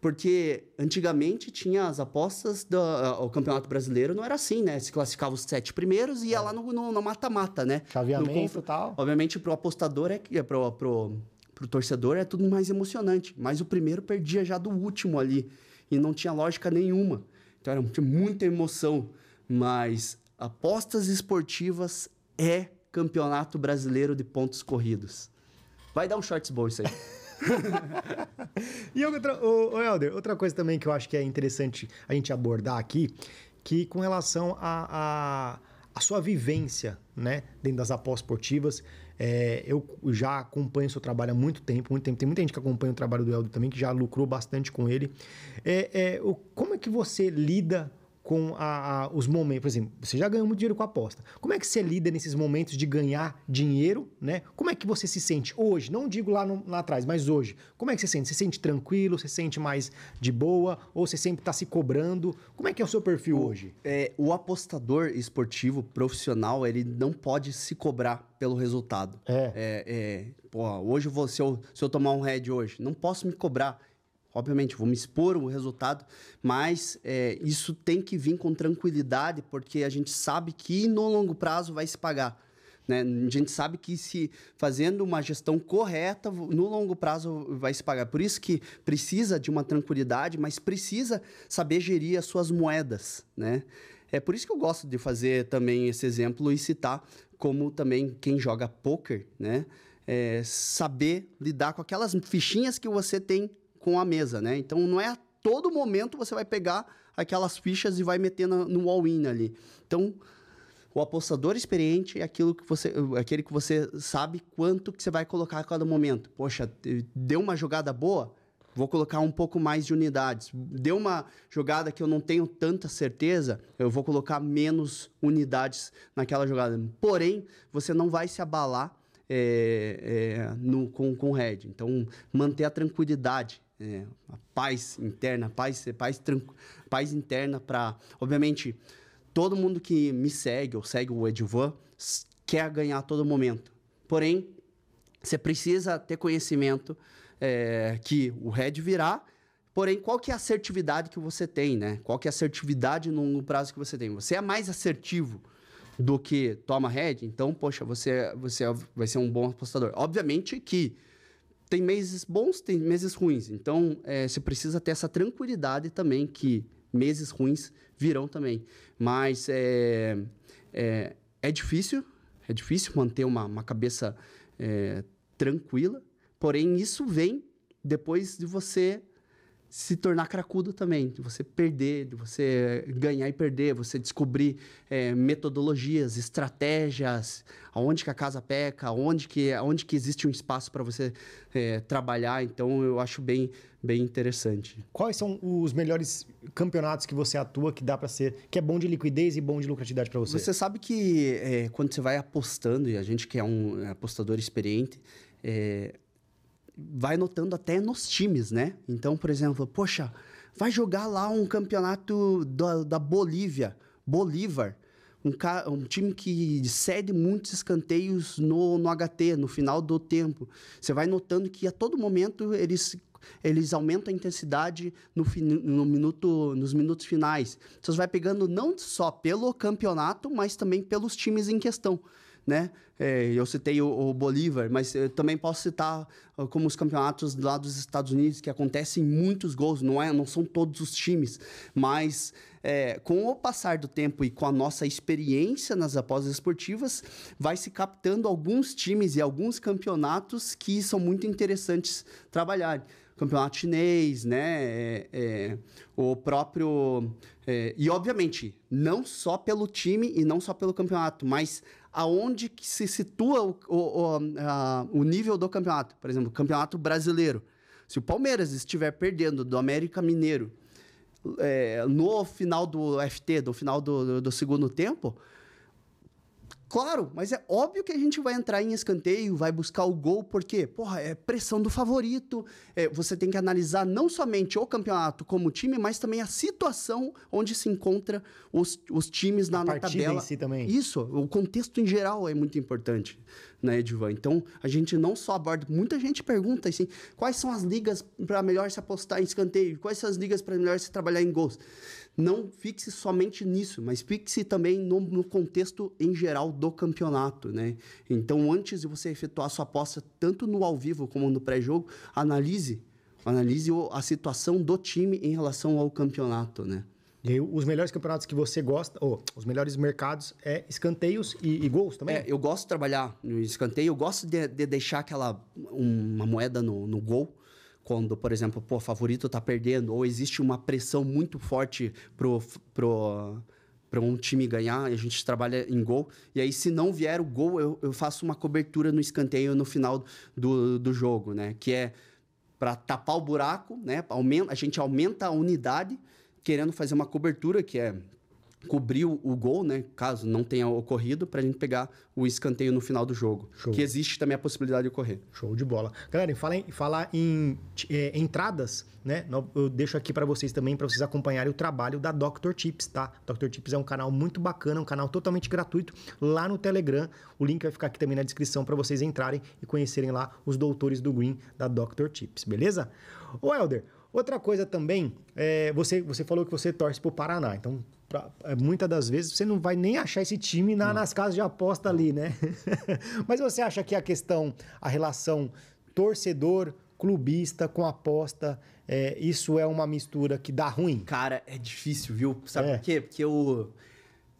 Porque antigamente tinha as apostas do ah, o Campeonato Brasileiro, não era assim, né? Se classificava os sete primeiros e ia lá no mata-mata, né? Chaveamento e tal. Obviamente, pro apostador, é, é pro, pro, pro torcedor, é tudo mais emocionante. Mas o primeiro perdia já do último ali. E não tinha lógica nenhuma. Então era tinha muita emoção. Mas apostas esportivas é campeonato brasileiro de pontos corridos. Vai dar um shorts bom isso aí. E outra, ô, ô Helder, outra coisa também que eu acho que é interessante a gente abordar aqui, que com relação a, a, a sua vivência, né, dentro das apostas esportivas, é, eu já acompanho o seu trabalho há muito tempo, muito tempo. Tem muita gente que acompanha o trabalho do Helder também, que já lucrou bastante com ele. É, é, o, como é que você lida com a, a, os momentos? Por exemplo, você já ganhou muito dinheiro com a aposta. Como é que você lida nesses momentos de ganhar dinheiro, né? Como é que você se sente hoje? Não digo lá, no, lá atrás, mas hoje. Como é que você se sente? Você se sente tranquilo? Você se sente mais de boa? Ou você sempre está se cobrando? Como é que é o seu perfil o, hoje? É, o apostador esportivo profissional, ele não pode se cobrar pelo resultado. É. é, é pô, hoje eu vou, se eu, se eu tomar um head hoje, não posso me cobrar. Obviamente, vou me expor o resultado, mas é, isso tem que vir com tranquilidade, porque a gente sabe que no longo prazo vai se pagar. Né? A gente sabe que se fazendo uma gestão correta, no longo prazo vai se pagar. Por isso que precisa de uma tranquilidade, mas precisa saber gerir as suas moedas. Né? É por isso que eu gosto de fazer também esse exemplo e citar como também quem joga poker, né? É saber lidar com aquelas fichinhas que você tem com a mesa, né? Então não é a todo momento você vai pegar aquelas fichas e vai meter no, no all-in ali. Então, o apostador experiente é aquilo que você, aquele que você sabe quanto que você vai colocar a cada momento. Poxa, deu uma jogada boa, vou colocar um pouco mais de unidades. Deu uma jogada que eu não tenho tanta certeza, eu vou colocar menos unidades naquela jogada. Porém, você não vai se abalar é, é, no, com, o head. Então, manter a tranquilidade é, a paz interna, paz, paz, paz interna para, obviamente, todo mundo que me segue ou segue o Edvan quer ganhar a todo momento. Porém, você precisa ter conhecimento é, que o Red virá. Porém, qual que é a assertividade que você tem, né? Qual que é a assertividade no, no prazo que você tem? Você é mais assertivo do que toma Red, então, poxa, você, você vai ser um bom apostador. Obviamente que tem meses bons, tem meses ruins. Então, é, você precisa ter essa tranquilidade também que meses ruins virão também. Mas é, é, é difícil, é difícil manter uma, uma cabeça é, tranquila. Porém, isso vem depois de você se tornar cracudo também, de você perder, de você ganhar e perder, você descobrir é, metodologias, estratégias, aonde que a casa peca, aonde que, aonde que existe um espaço para você é, trabalhar. Então, eu acho bem, bem interessante. Quais são os melhores campeonatos que você atua que dá para ser, que é bom de liquidez e bom de lucratividade para você? Você sabe que é, quando você vai apostando, e a gente que é um apostador experiente, é, vai notando até nos times, né? Então, por exemplo, poxa, vai jogar lá um campeonato da, da Bolívia, Bolívar, um, um, time que cede muitos escanteios no, no HT, no final do tempo. Você vai notando que a todo momento eles, eles aumentam a intensidade no, no minuto, nos minutos finais. Você vai pegando não só pelo campeonato, mas também pelos times em questão né? É, eu citei o, Bolívar, mas eu também posso citar uh, como os campeonatos lá dos Estados Unidos, que acontecem muitos gols, não, é, não são todos os times, mas é, com o passar do tempo e com a nossa experiência nas apostas esportivas, vai se captando alguns times e alguns campeonatos que são muito interessantes trabalhar campeonato chinês, né? É, é, o próprio. É, e, obviamente, não só pelo time e não só pelo campeonato, mas aonde que se situa o, o, a, o nível do campeonato. Por exemplo, o campeonato brasileiro. Se o Palmeiras estiver perdendo do América Mineiro é, no final do FT, no final do, do, do segundo tempo, Claro, mas é óbvio que a gente vai entrar em escanteio, vai buscar o gol, porque, porra, é pressão do favorito. É, você tem que analisar não somente o campeonato como time, mas também a situação onde se encontra os, os times na, a na tabela. Em si também. Isso, o contexto em geral é muito importante, né, Edivan? Então, a gente não só aborda. Muita gente pergunta assim: quais são as ligas para melhor se apostar em escanteio? Quais são as ligas para melhor se trabalhar em gols? Não fixe somente nisso, mas fixe também no, no, contexto em geral do campeonato, né? Então, antes de você efetuar sua aposta, tanto no ao vivo como no pré-jogo, analise, analise a situação do time em relação ao campeonato, né? E aí, os melhores campeonatos que você gosta, ou os melhores mercados é escanteios e, e gols também? É, eu gosto de trabalhar no escanteio, eu gosto de, de deixar aquela uma moeda no, no gol, quando, por exemplo, pô, favorito tá perdendo, ou existe uma pressão muito forte pro, pro, para um time ganhar, a gente trabalha em gol. E aí, se não vier o gol, eu, eu faço uma cobertura no escanteio no final do, do jogo, né? Que é para tapar o buraco, né? Aumenta, a gente aumenta a unidade, querendo fazer uma cobertura, que é cobrir o, gol, né? Caso não tenha ocorrido, pra gente pegar o escanteio no final do jogo. Show. Que existe também a possibilidade de ocorrer. Show de bola. Galera, falar em, falar em é, entradas, né? Eu deixo aqui para vocês também, para vocês acompanharem o trabalho da Dr. Tips, tá? Dr. Tips é um canal muito bacana, um canal totalmente gratuito lá no Telegram. O link vai ficar aqui também na descrição para vocês entrarem e conhecerem lá os doutores do Green da Dr. Tips, beleza? Ô, Helder, outra coisa também, é, você, você falou que você torce pro Paraná, então. Pra- é, muitas das vezes você não vai nem achar esse time na- nas casas de aposta ali, né? Mas você acha que a questão, a relação torcedor, clubista com aposta, é, isso é uma mistura que dá ruim? Cara, é difícil, viu? Sabe É. por quê? Porque o.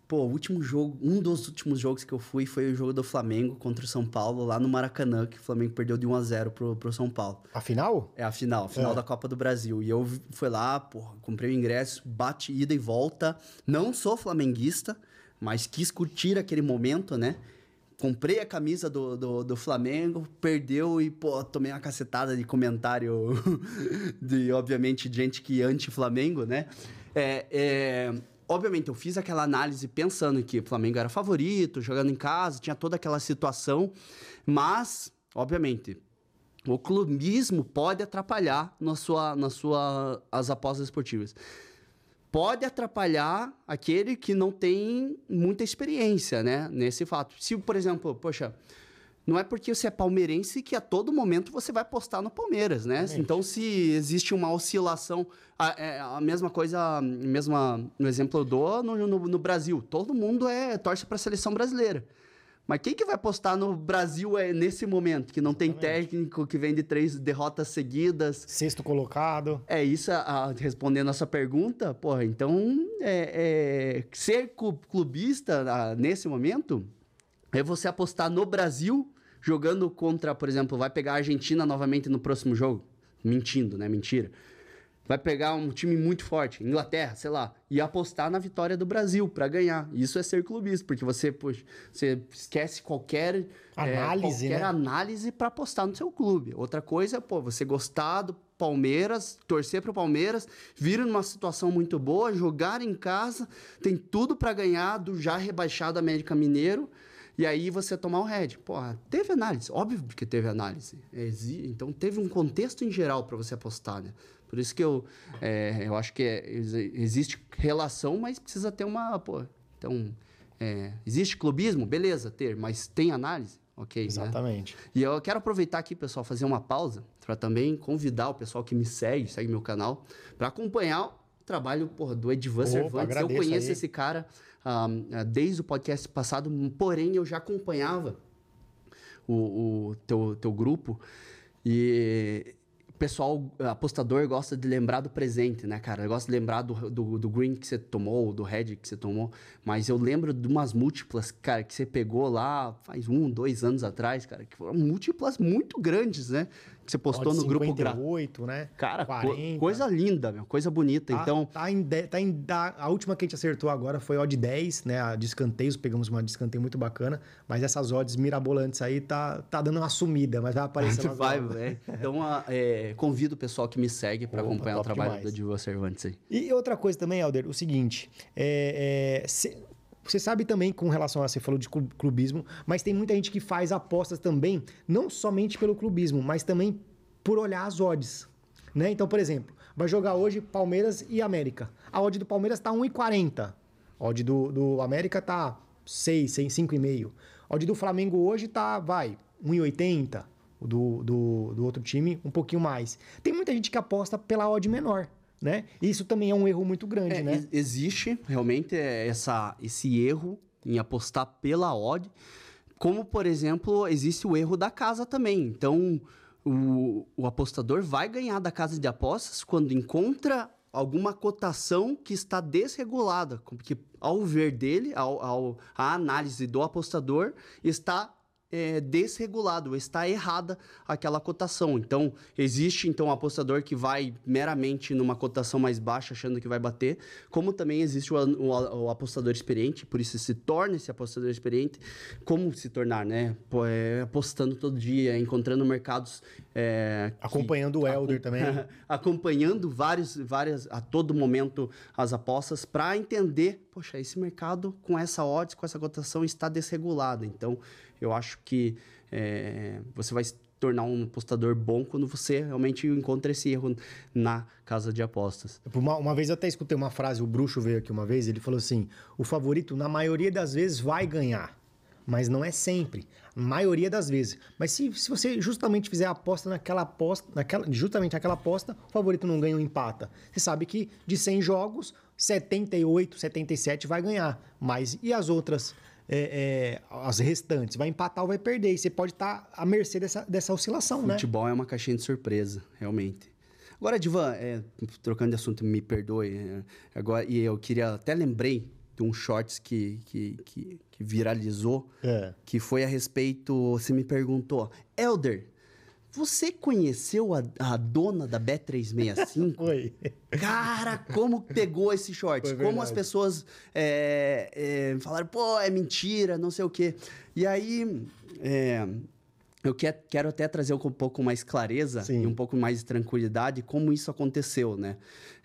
Pô, o último jogo, um dos últimos jogos que eu fui foi o jogo do Flamengo contra o São Paulo, lá no Maracanã, que o Flamengo perdeu de 1 a 0 pro, pro São Paulo. Afinal? É a final, a final É. da Copa do Brasil. E eu fui lá, porra, comprei o ingresso, bate ida e volta. Não sou flamenguista, mas quis curtir aquele momento, né? Comprei a camisa do, do, do Flamengo, perdeu e, pô, tomei uma cacetada de comentário de, obviamente, gente que é anti-Flamengo, né? É, é, obviamente, eu fiz aquela análise pensando que o Flamengo era favorito, jogando em casa, tinha toda aquela situação, mas, obviamente, o clubismo pode atrapalhar na sua, na sua, as apostas esportivas. Pode atrapalhar aquele que não tem muita experiência, né? Nesse fato. Se, por exemplo, poxa, não é porque você é palmeirense que a todo momento você vai postar no Palmeiras, né? Exatamente. Então, se existe uma oscilação, a, é a mesma coisa, mesma, no exemplo eu dou no, no, no Brasil. Todo mundo é torce para a seleção brasileira. Mas quem que vai postar no Brasil é nesse momento, que não tem técnico, que vem de três derrotas seguidas? Sexto colocado. É isso, a- a- respondendo a sua pergunta, porra, então, é, é, ser clu- clubista ah, nesse momento é você apostar no Brasil, jogando contra, por exemplo, vai pegar a Argentina novamente no próximo jogo. Mentindo, né? Mentira. Vai pegar um time muito forte, Inglaterra, sei lá, e apostar na vitória do Brasil para ganhar. Isso é ser clubista, porque você, poxa, você esquece qualquer é, Análise, qualquer né? análise para apostar no seu clube. Outra coisa, pô, você gostar do Palmeiras, torcer pro Palmeiras, vir numa situação muito boa, jogar em casa, tem tudo para ganhar do já rebaixado América Mineiro. E aí você tomar o head. Porra, teve análise. Óbvio que teve análise. Então teve um contexto em geral para você apostar, né? Por isso que eu, é, eu acho que é- exi- existe relação, mas precisa ter uma. Pô, então, é, existe clubismo? Beleza, ter, mas tem análise? Ok, né? Exatamente. E eu quero aproveitar aqui, pessoal, fazer uma pausa para também convidar o pessoal que me segue, segue meu canal, para acompanhar o trabalho porra, do Edivan Opa, Cervantes. Eu conheço aí. esse cara ah, ah, desde o podcast passado, porém eu já acompanhava o, o teu, teu grupo e o pessoal apostador gosta de lembrar do presente, né, cara? Gosta de lembrar do, do, do green que você tomou, do red que você tomou, mas eu lembro de umas múltiplas, cara, que você pegou lá faz um, dois anos atrás, cara, que foram múltiplas muito grandes, né? Que você postou no grupo gra... 58, né? Cara, co- 40. coisa linda, meu, coisa bonita. Tá, então, tá em, de- tá em a última que a gente acertou agora foi odd 10, né? A de escanteios, pegamos uma de escanteio muito bacana, mas essas odds mirabolantes aí tá, tá dando uma sumida, mas vai aparecer umas vai. Então, ah, é, convido o pessoal que me segue para acompanhar o trabalho demais. do Edivan Cervantes aí. E outra coisa também, Helder, o seguinte, é, é, cê- você sabe também com relação a você falou de clu- clubismo, mas tem muita gente que faz apostas também, não somente pelo clubismo, mas também por olhar as odds, né? Então, por exemplo, vai jogar hoje Palmeiras e América. A odd do Palmeiras tá 1,40. A odd do, do América tá 6, 6, 5,5. A odd do Flamengo hoje tá, vai, 1,80. O do, do, do outro time, um pouquinho mais. Tem muita gente que aposta pela odd menor, né? Isso também é um erro muito grande, É, né? ex- Existe realmente é, essa, esse erro em apostar pela odd, como, por exemplo, existe o erro da casa também. Então, o, o apostador vai ganhar da casa de apostas quando encontra alguma cotação que está desregulada, porque ao ver dele, ao, ao- a análise do apostador, está é, desregulado, está errada aquela cotação. Então, existe então um apostador que vai meramente numa cotação mais baixa, achando que vai bater, como também existe o, o, o apostador experiente, por isso se torna esse apostador experiente. Como se tornar, né? Pô, é, apostando todo dia, encontrando mercados. É, acompanhando que, o Elder também. acompanhando vários, várias, a todo momento as apostas para entender, poxa, esse mercado com essa odds, com essa cotação está desregulado. Então, eu acho que é, você vai se tornar um apostador bom quando você realmente encontra esse erro na casa de apostas. Uma, uma vez eu até escutei uma frase, o Bruxo veio aqui uma vez, ele falou assim: o favorito, na maioria das vezes, vai ganhar. Mas não é sempre, maioria das vezes. Mas se, se você justamente fizer a aposta naquela aposta, naquela, justamente aquela aposta, o favorito não ganha ou empata. Você sabe que de 100 jogos, 78, 77 vai ganhar. Mas e as outras é, é, as restantes, vai empatar ou vai perder. E você pode estar tá à mercê dessa, dessa oscilação, Futebol né? Futebol é uma caixinha de surpresa, realmente. Agora, Divan, é, trocando de assunto, me perdoe. É, agora, e eu queria até lembrei de um shorts que, que, que, que viralizou, é. que foi a respeito. Você me perguntou, Elder, você conheceu a, a dona da Bet365? Foi. Cara, como pegou esse short? como as pessoas é, é, falaram, pô, é mentira, não sei o quê. E aí, é, eu quer, quero até trazer um pouco mais clareza Sim. e um pouco mais de tranquilidade como isso aconteceu, né?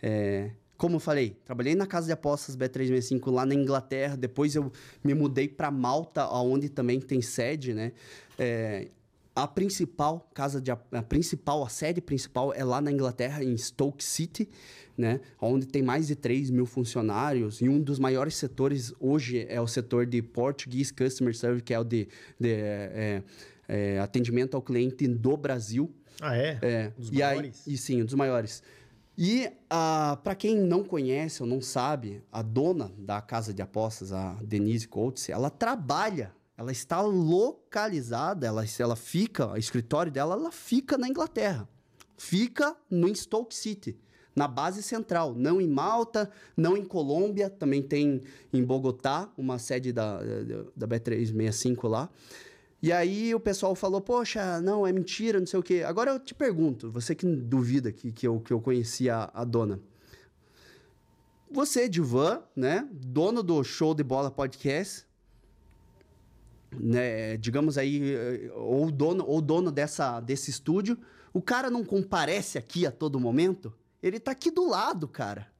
É, como eu falei, trabalhei na casa de apostas Bet365 lá na Inglaterra, depois eu me mudei para Malta, onde também tem sede, né? A principal casa de a principal a sede principal é lá na Inglaterra em Stoke City né? Onde tem mais de 3 mil funcionários. E um dos maiores setores hoje é o setor de Portuguese Customer Service que é o de, de é, é, atendimento ao cliente do Brasil. Ah é, é. Dos e maiores? aí, e sim um dos maiores. E uh, para quem não conhece ou não sabe a dona da casa de apostas a Denise Coates ela trabalha ela está localizada, ela, ela fica, o escritório dela, ela fica na Inglaterra. Fica no Stoke City, na base central, não em Malta, não em Colômbia, também tem em Bogotá, uma sede da, da B365 lá. E aí o pessoal falou, poxa, não, é mentira, não sei o quê. Agora eu te pergunto, você que duvida que, que, eu, que eu conheci a, a dona. Você, Divan, né, dono do Show de Bola Podcast, né, digamos aí, ou dono, ou dono dessa, desse estúdio, o cara não comparece aqui a todo momento, ele tá aqui do lado, cara.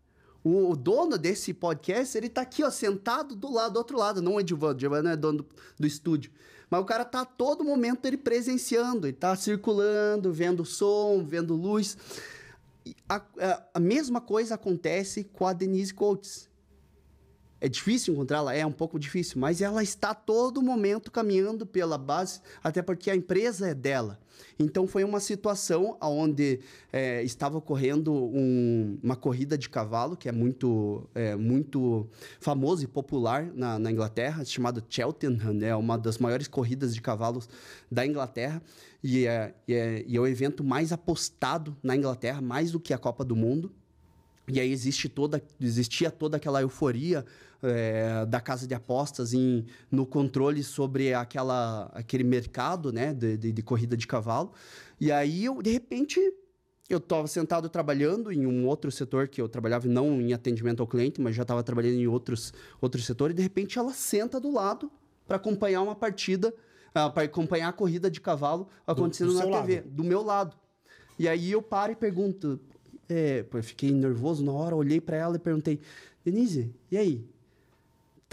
O, dono desse podcast, ele tá aqui, ó, sentado do lado, do outro lado, não é Edvan não é dono do, do estúdio. Mas o cara tá a todo momento ele presenciando, ele tá circulando, vendo som, vendo luz. A, a, a mesma coisa acontece com a Denise Coates. É difícil encontrá-la? É um pouco difícil, mas ela está a todo momento caminhando pela base, até porque a empresa é dela. Então foi uma situação onde é, estava ocorrendo um, uma corrida de cavalo, que é muito, é, muito famoso e popular na, na Inglaterra, chamada Cheltenham, é uma das maiores corridas de cavalos da Inglaterra. E é, e é, e é o evento mais apostado na Inglaterra, mais do que a Copa do Mundo. E aí existe toda, existia toda aquela euforia é, da casa de apostas em, no controle sobre aquela, aquele mercado né, de, de, de corrida de cavalo. E aí, eu, de repente, eu estava sentado trabalhando em um outro setor que eu trabalhava não em atendimento ao cliente, mas já estava trabalhando em outros, outros setores. E de repente ela senta do lado para acompanhar uma partida, uh, ah, para acompanhar a corrida de cavalo acontecendo do, do na TV, lado. do meu lado. E aí eu paro e pergunto, é, eu fiquei nervoso na hora, olhei para ela e perguntei, Denise, e aí?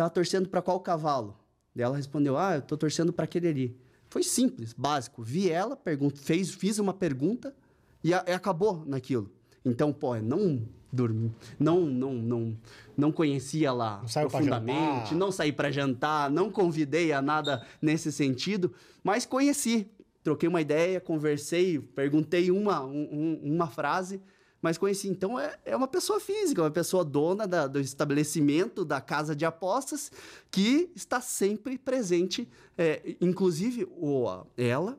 Tá torcendo para qual cavalo? Daí ela respondeu: Ah, eu tô torcendo para aquele ali. Foi simples, básico. Vi ela, fez, fiz uma pergunta e, a, e acabou naquilo. Então, pô, não dormi, não, não, não, não conhecia lá não profundamente, não saí para jantar, não convidei a nada nesse sentido, mas conheci, troquei uma ideia, conversei, perguntei uma, um, uma frase mas conheci. Então é, é uma pessoa física, uma pessoa dona da, do estabelecimento, da casa de apostas, que está sempre presente. É, inclusive, o, ela,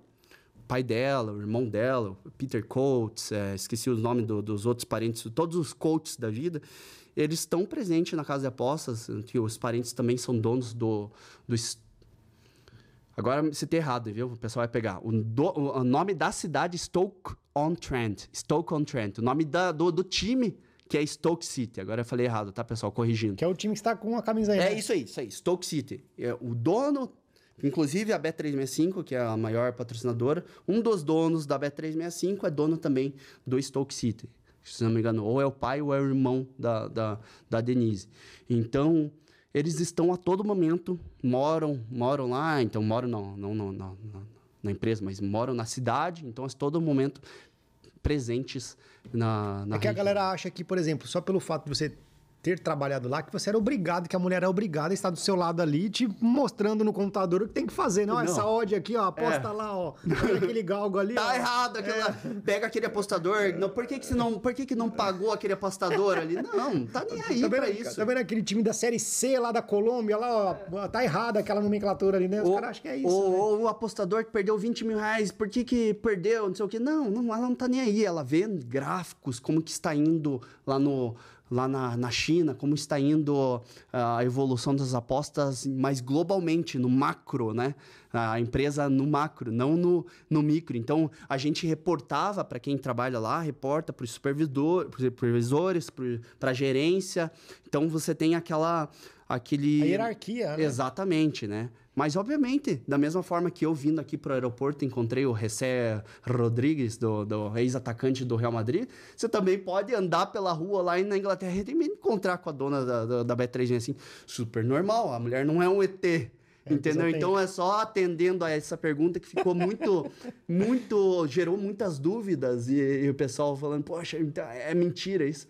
o pai dela, o irmão dela, o Peter Coates, é, esqueci os nomes do, dos outros parentes, todos os coaches da vida, eles estão presentes na casa de apostas, que os parentes também são donos do, do Agora você tá errado, viu? O pessoal vai pegar. O, do- o nome da cidade Stoke on Trent. Stoke on Trent. O nome da- do, do time que é Stoke City. Agora eu falei errado, tá, pessoal? Corrigindo. Que é o time que está com a camisa aí. É né? isso aí, isso aí. Stoke City. É, o dono, inclusive a Bet365, que é a maior patrocinadora, um dos donos da Bet365 é dono também do Stoke City. Se não me engano, ou é o pai ou é o irmão da, da, da Denise. Então, eles estão a todo momento, moram, moram lá, então moram não, não, não, não, na empresa, mas moram na cidade, então a todo momento presentes na, na É que a galera acha que, por exemplo, só pelo fato de você ter trabalhado lá, que você era obrigado, que a mulher é obrigada a estar do seu lado ali, te mostrando no computador o que tem que fazer. Não, Não. essa odd aqui, ó, aposta É. lá, ó. Olha aquele galgo ali, ó. Tá errado aquela. Pega aquele apostador. Não, por que, que você não. Por que, que não pagou aquele apostador ali? Não, tá nem aí Tá vendo, isso. tá vendo aquele time da Série C lá da Colômbia, lá, ó, tá errada aquela nomenclatura ali, né? Os caras acham que é isso. ou, né? ou o apostador que perdeu 20 mil reais, por que, que perdeu? Não sei o quê. Não, não, ela não tá nem aí. Ela vê gráficos, como que está indo lá no. Lá na, na China, como está indo ah, a evolução das apostas, mais globalmente, no macro, né? A empresa no macro, não no, no micro. Então, a gente reportava para quem trabalha lá, reporta para os supervisor, supervisores, para a gerência. Então, você tem aquela... Aquele... A hierarquia, né? Exatamente, né? Mas, obviamente, da mesma forma que eu vindo aqui para o aeroporto encontrei o José Rodrigues, do, do ex-atacante do Real Madrid, você também pode andar pela rua lá na Inglaterra e me encontrar com a dona da, da, da Bet3, assim, super normal, a mulher não é um ET. Entendeu? exatamente. Então é só atendendo a essa pergunta que ficou muito, muito, gerou muitas dúvidas e, e o pessoal falando, poxa, então é mentira isso.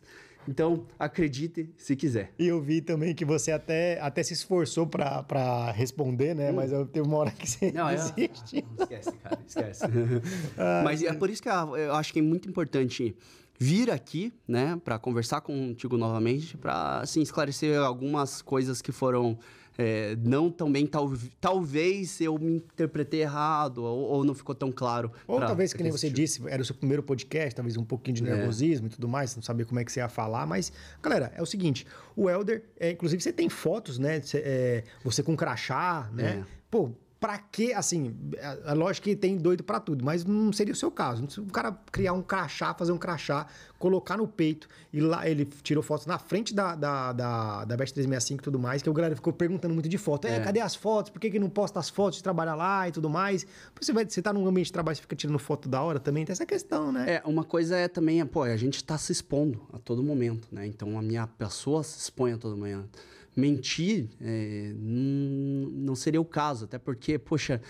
Então acredite se quiser. E eu vi também que você até, até se esforçou pra, pra responder, né? Mas eu teve uma hora que você Hum. Não, é- desiste. Não, esquece, cara, esquece. Mas é por isso que eu eu acho que é muito importante vir aqui, né, para conversar contigo novamente, para assim esclarecer algumas coisas que foram é, não tão bem, tal, talvez eu me interpretei errado ou, ou não ficou tão claro. Ou pra- talvez, que nem você disse, era o seu primeiro podcast, talvez um pouquinho de É. nervosismo e tudo mais, não sabia como é que você ia falar, mas, galera, é o seguinte, o Elder, é, inclusive você tem fotos, né, cê- é, você com crachá, né, É. pô, pra quê, assim, é, é lógico que tem doido pra tudo, mas não seria o seu caso, o cara criar um crachá, fazer um crachá, colocar no peito, e lá ele tirou fotos na frente da, da, da, da Bet 365 e tudo mais, que o galera ficou perguntando muito de foto, é, É. cadê as fotos, por que, que não posta as fotos de trabalhar lá e tudo mais, você, vai, você tá num ambiente de trabalho, você fica tirando foto da hora também, tem essa questão, né? É, uma coisa é também, pô, a gente tá se expondo a todo momento, né? Então a minha pessoa se expõe a todo momento. Mentir é, não, seria o caso, até porque, poxa,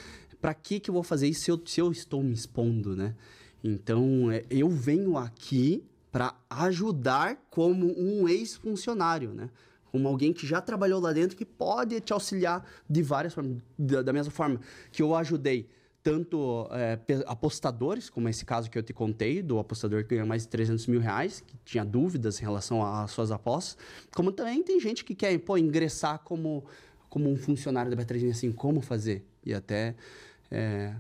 pra que que eu vou fazer isso se eu, se eu estou me expondo, né? Então, é, eu venho aqui para ajudar como um ex-funcionário, né? Como alguém que já trabalhou lá dentro que pode te auxiliar de várias formas. Da, da mesma forma que eu ajudei tanto é, apostadores, como esse caso que eu te contei, do apostador que ganha mais de 300 mil reais, que tinha dúvidas em relação às suas apostas, como também tem gente que quer pô, ingressar como, como um funcionário da B3 assim, como fazer? E até, é,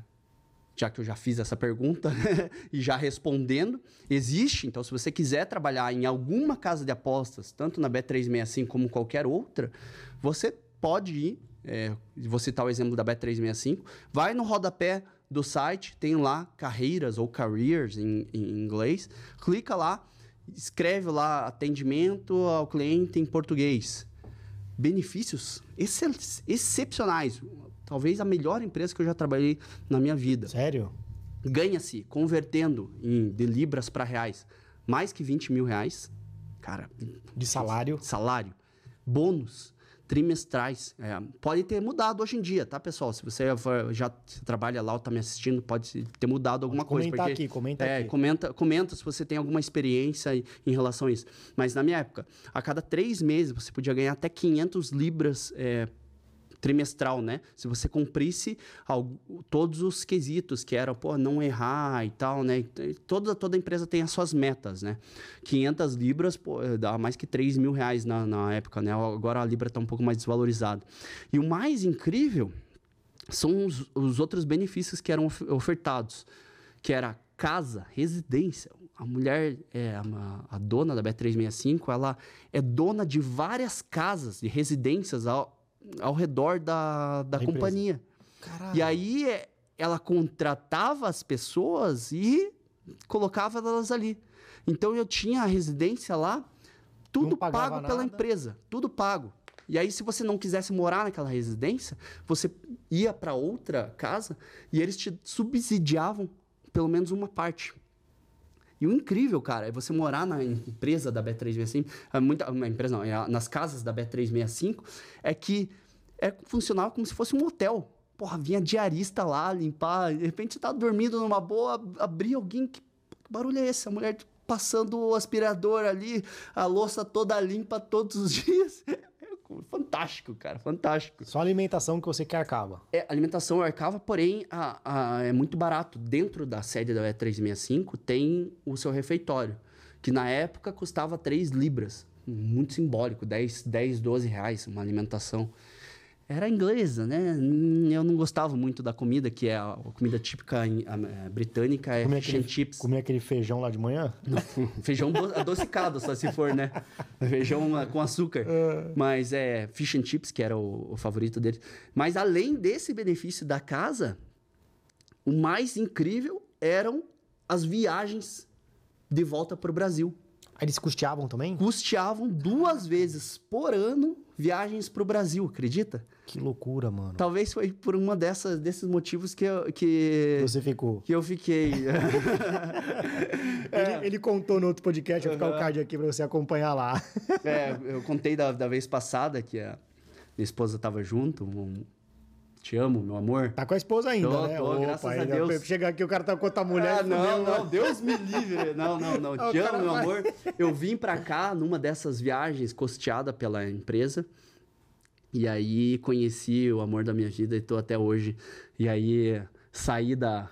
já que eu já fiz essa pergunta e já respondendo, existe, então se você quiser trabalhar em alguma casa de apostas, tanto na B365 como qualquer outra, você pode ir, é, vou citar o exemplo da Bet365, vai no rodapé do site, tem lá carreiras ou careers em, em inglês, clica lá, escreve lá atendimento ao cliente em português. Benefícios excepcionais. Talvez a melhor empresa que eu já trabalhei na minha vida Sério? ganha-se convertendo em, de libras para reais mais que 20 mil reais, cara, De salário. salário, bônus trimestrais. É, pode ter mudado hoje em dia, tá, pessoal? Se você já trabalha lá ou tá me assistindo, pode ter mudado alguma coisa. comentar porque- aqui, comenta é, aqui. Comenta, comenta se você tem alguma experiência em- em relação a isso. Mas na minha época, a cada três meses você podia ganhar até 500 libras é, trimestral, né? Se você cumprisse todos os quesitos, que era, pô, não errar e tal, né? Toda, toda empresa tem as suas metas, né? 500 libras, pô, eh, dá mais que 3 mil reais na, na época, né? Agora a libra está um pouco mais desvalorizada. E o mais incrível são os, os outros benefícios que eram of- ofertados, que era casa, residência. A mulher, é, a, a dona da B365, ela é dona de várias casas, de residências ao, ao redor da, da companhia. Caralho. E aí é, ela contratava as pessoas e colocava elas ali. Então eu tinha a residência lá, tudo pago pela nada. empresa, tudo pago. E aí se você não quisesse morar naquela residência, você ia para outra casa e eles te subsidiavam pelo menos uma parte. E o incrível, cara, é você morar na empresa da Bet365, é muita, uma empresa não, é nas casas da Bet365, é que é, funcionava como se fosse um hotel. Porra, vinha diarista lá limpar, de repente tá dormindo numa boa, abria alguém, que, que barulho é esse? A mulher passando o aspirador ali, a louça toda limpa todos os dias. Fantástico, cara, fantástico. Só a alimentação que você quer acaba. É, alimentação eu arcava, porém a- a- é muito barato. Dentro da sede da E365 tem o seu refeitório, que na época custava 3 libras. Muito simbólico, 10, 10 12 reais uma alimentação. Era inglesa, né? Hum, Eu não gostava muito da comida, que é a, comida típica a britânica, é Comer fish and aquele, chips. comer aquele feijão lá de manhã? Feijão do- adocicado, só se for, né? Feijão ah, com açúcar. Mas é fish and chips, que era o, o favorito dele. Mas além desse benefício da casa, o mais incrível eram as viagens de volta para o Brasil. Eles custeavam também? Custeavam duas vezes por ano viagens para o Brasil, acredita? Que loucura, mano. Talvez foi por uma dessas, desses motivos que eu, que, Você ficou. que eu fiquei. Ele, ele contou no outro podcast, vou ficar o card aqui pra você acompanhar lá. É, eu contei da, da vez passada que a minha esposa tava junto. um- te amo, meu amor. Tá com a esposa ainda, Tô, né? tô, graças a Deus. Chega aqui, o cara tá com outra mulher. Ah, não, não, Deus me livre. Não, não, não. Te amo, meu vai. amor. Eu vim pra cá numa dessas viagens custeada pela empresa. E aí conheci o amor da minha vida e tô até hoje. E aí saí da.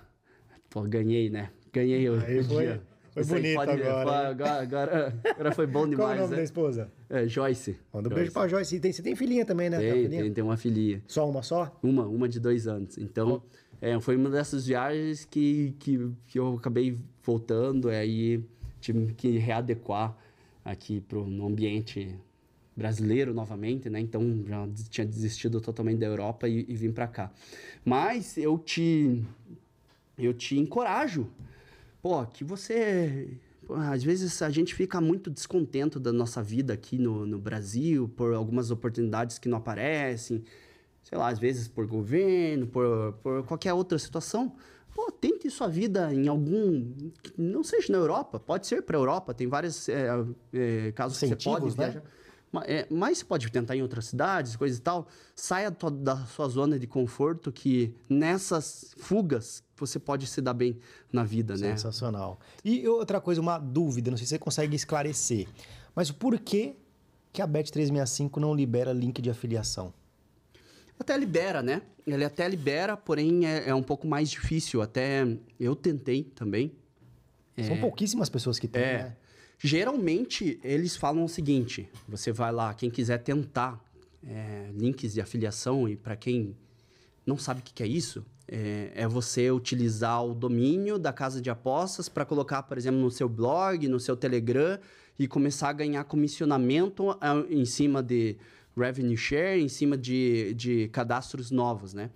Pô, ganhei, né? Ganhei o Aí o dia. Foi Isso bonito pode- agora? Agora, agora, agora foi bom Qual é o demais, nome da né? esposa? É, Joyce. Manda um Joyce. beijo pra Joyce. Tem, você tem filhinha também, né? Tem Tem, filhinha? tem, tem uma filhinha. Só uma só? Uma, uma de dois anos. Então, é, foi uma dessas viagens que, que, que eu acabei voltando, aí tive que readequar aqui pro, no ambiente brasileiro novamente, né? Então, já tinha desistido totalmente da Europa e, e vim para cá. Mas eu te, eu te encorajo, pô, que você... pô, Às vezes a gente fica muito descontento da nossa vida aqui no, no Brasil por algumas oportunidades que não aparecem, sei lá, às vezes por governo, por, por qualquer outra situação. Pô, tente sua vida em algum. Não seja na Europa, pode ser para a Europa, tem vários é, é, casos que você pode Incentivos, né? viajar. É, Mas você pode tentar em outras cidades, coisa e tal. Saia tua- da sua zona de conforto, que nessas fugas você pode se dar bem na vida, né? Sensacional. E outra coisa, uma dúvida, não sei se você consegue esclarecer. Mas por que, que a Bet365 não libera link de afiliação? Até libera, né? Ele até libera, porém é, é um pouco mais difícil. Até eu tentei também. São pouquíssimas pessoas que têm, É. né? Geralmente, eles falam o seguinte: você vai lá, quem quiser tentar é, links de afiliação, e para quem não sabe o que, que é isso, é, é você utilizar o domínio da casa de apostas para colocar, por exemplo, no seu blog, no seu Telegram e começar a ganhar comissionamento em cima de revenue share, em cima de, de cadastros novos, né?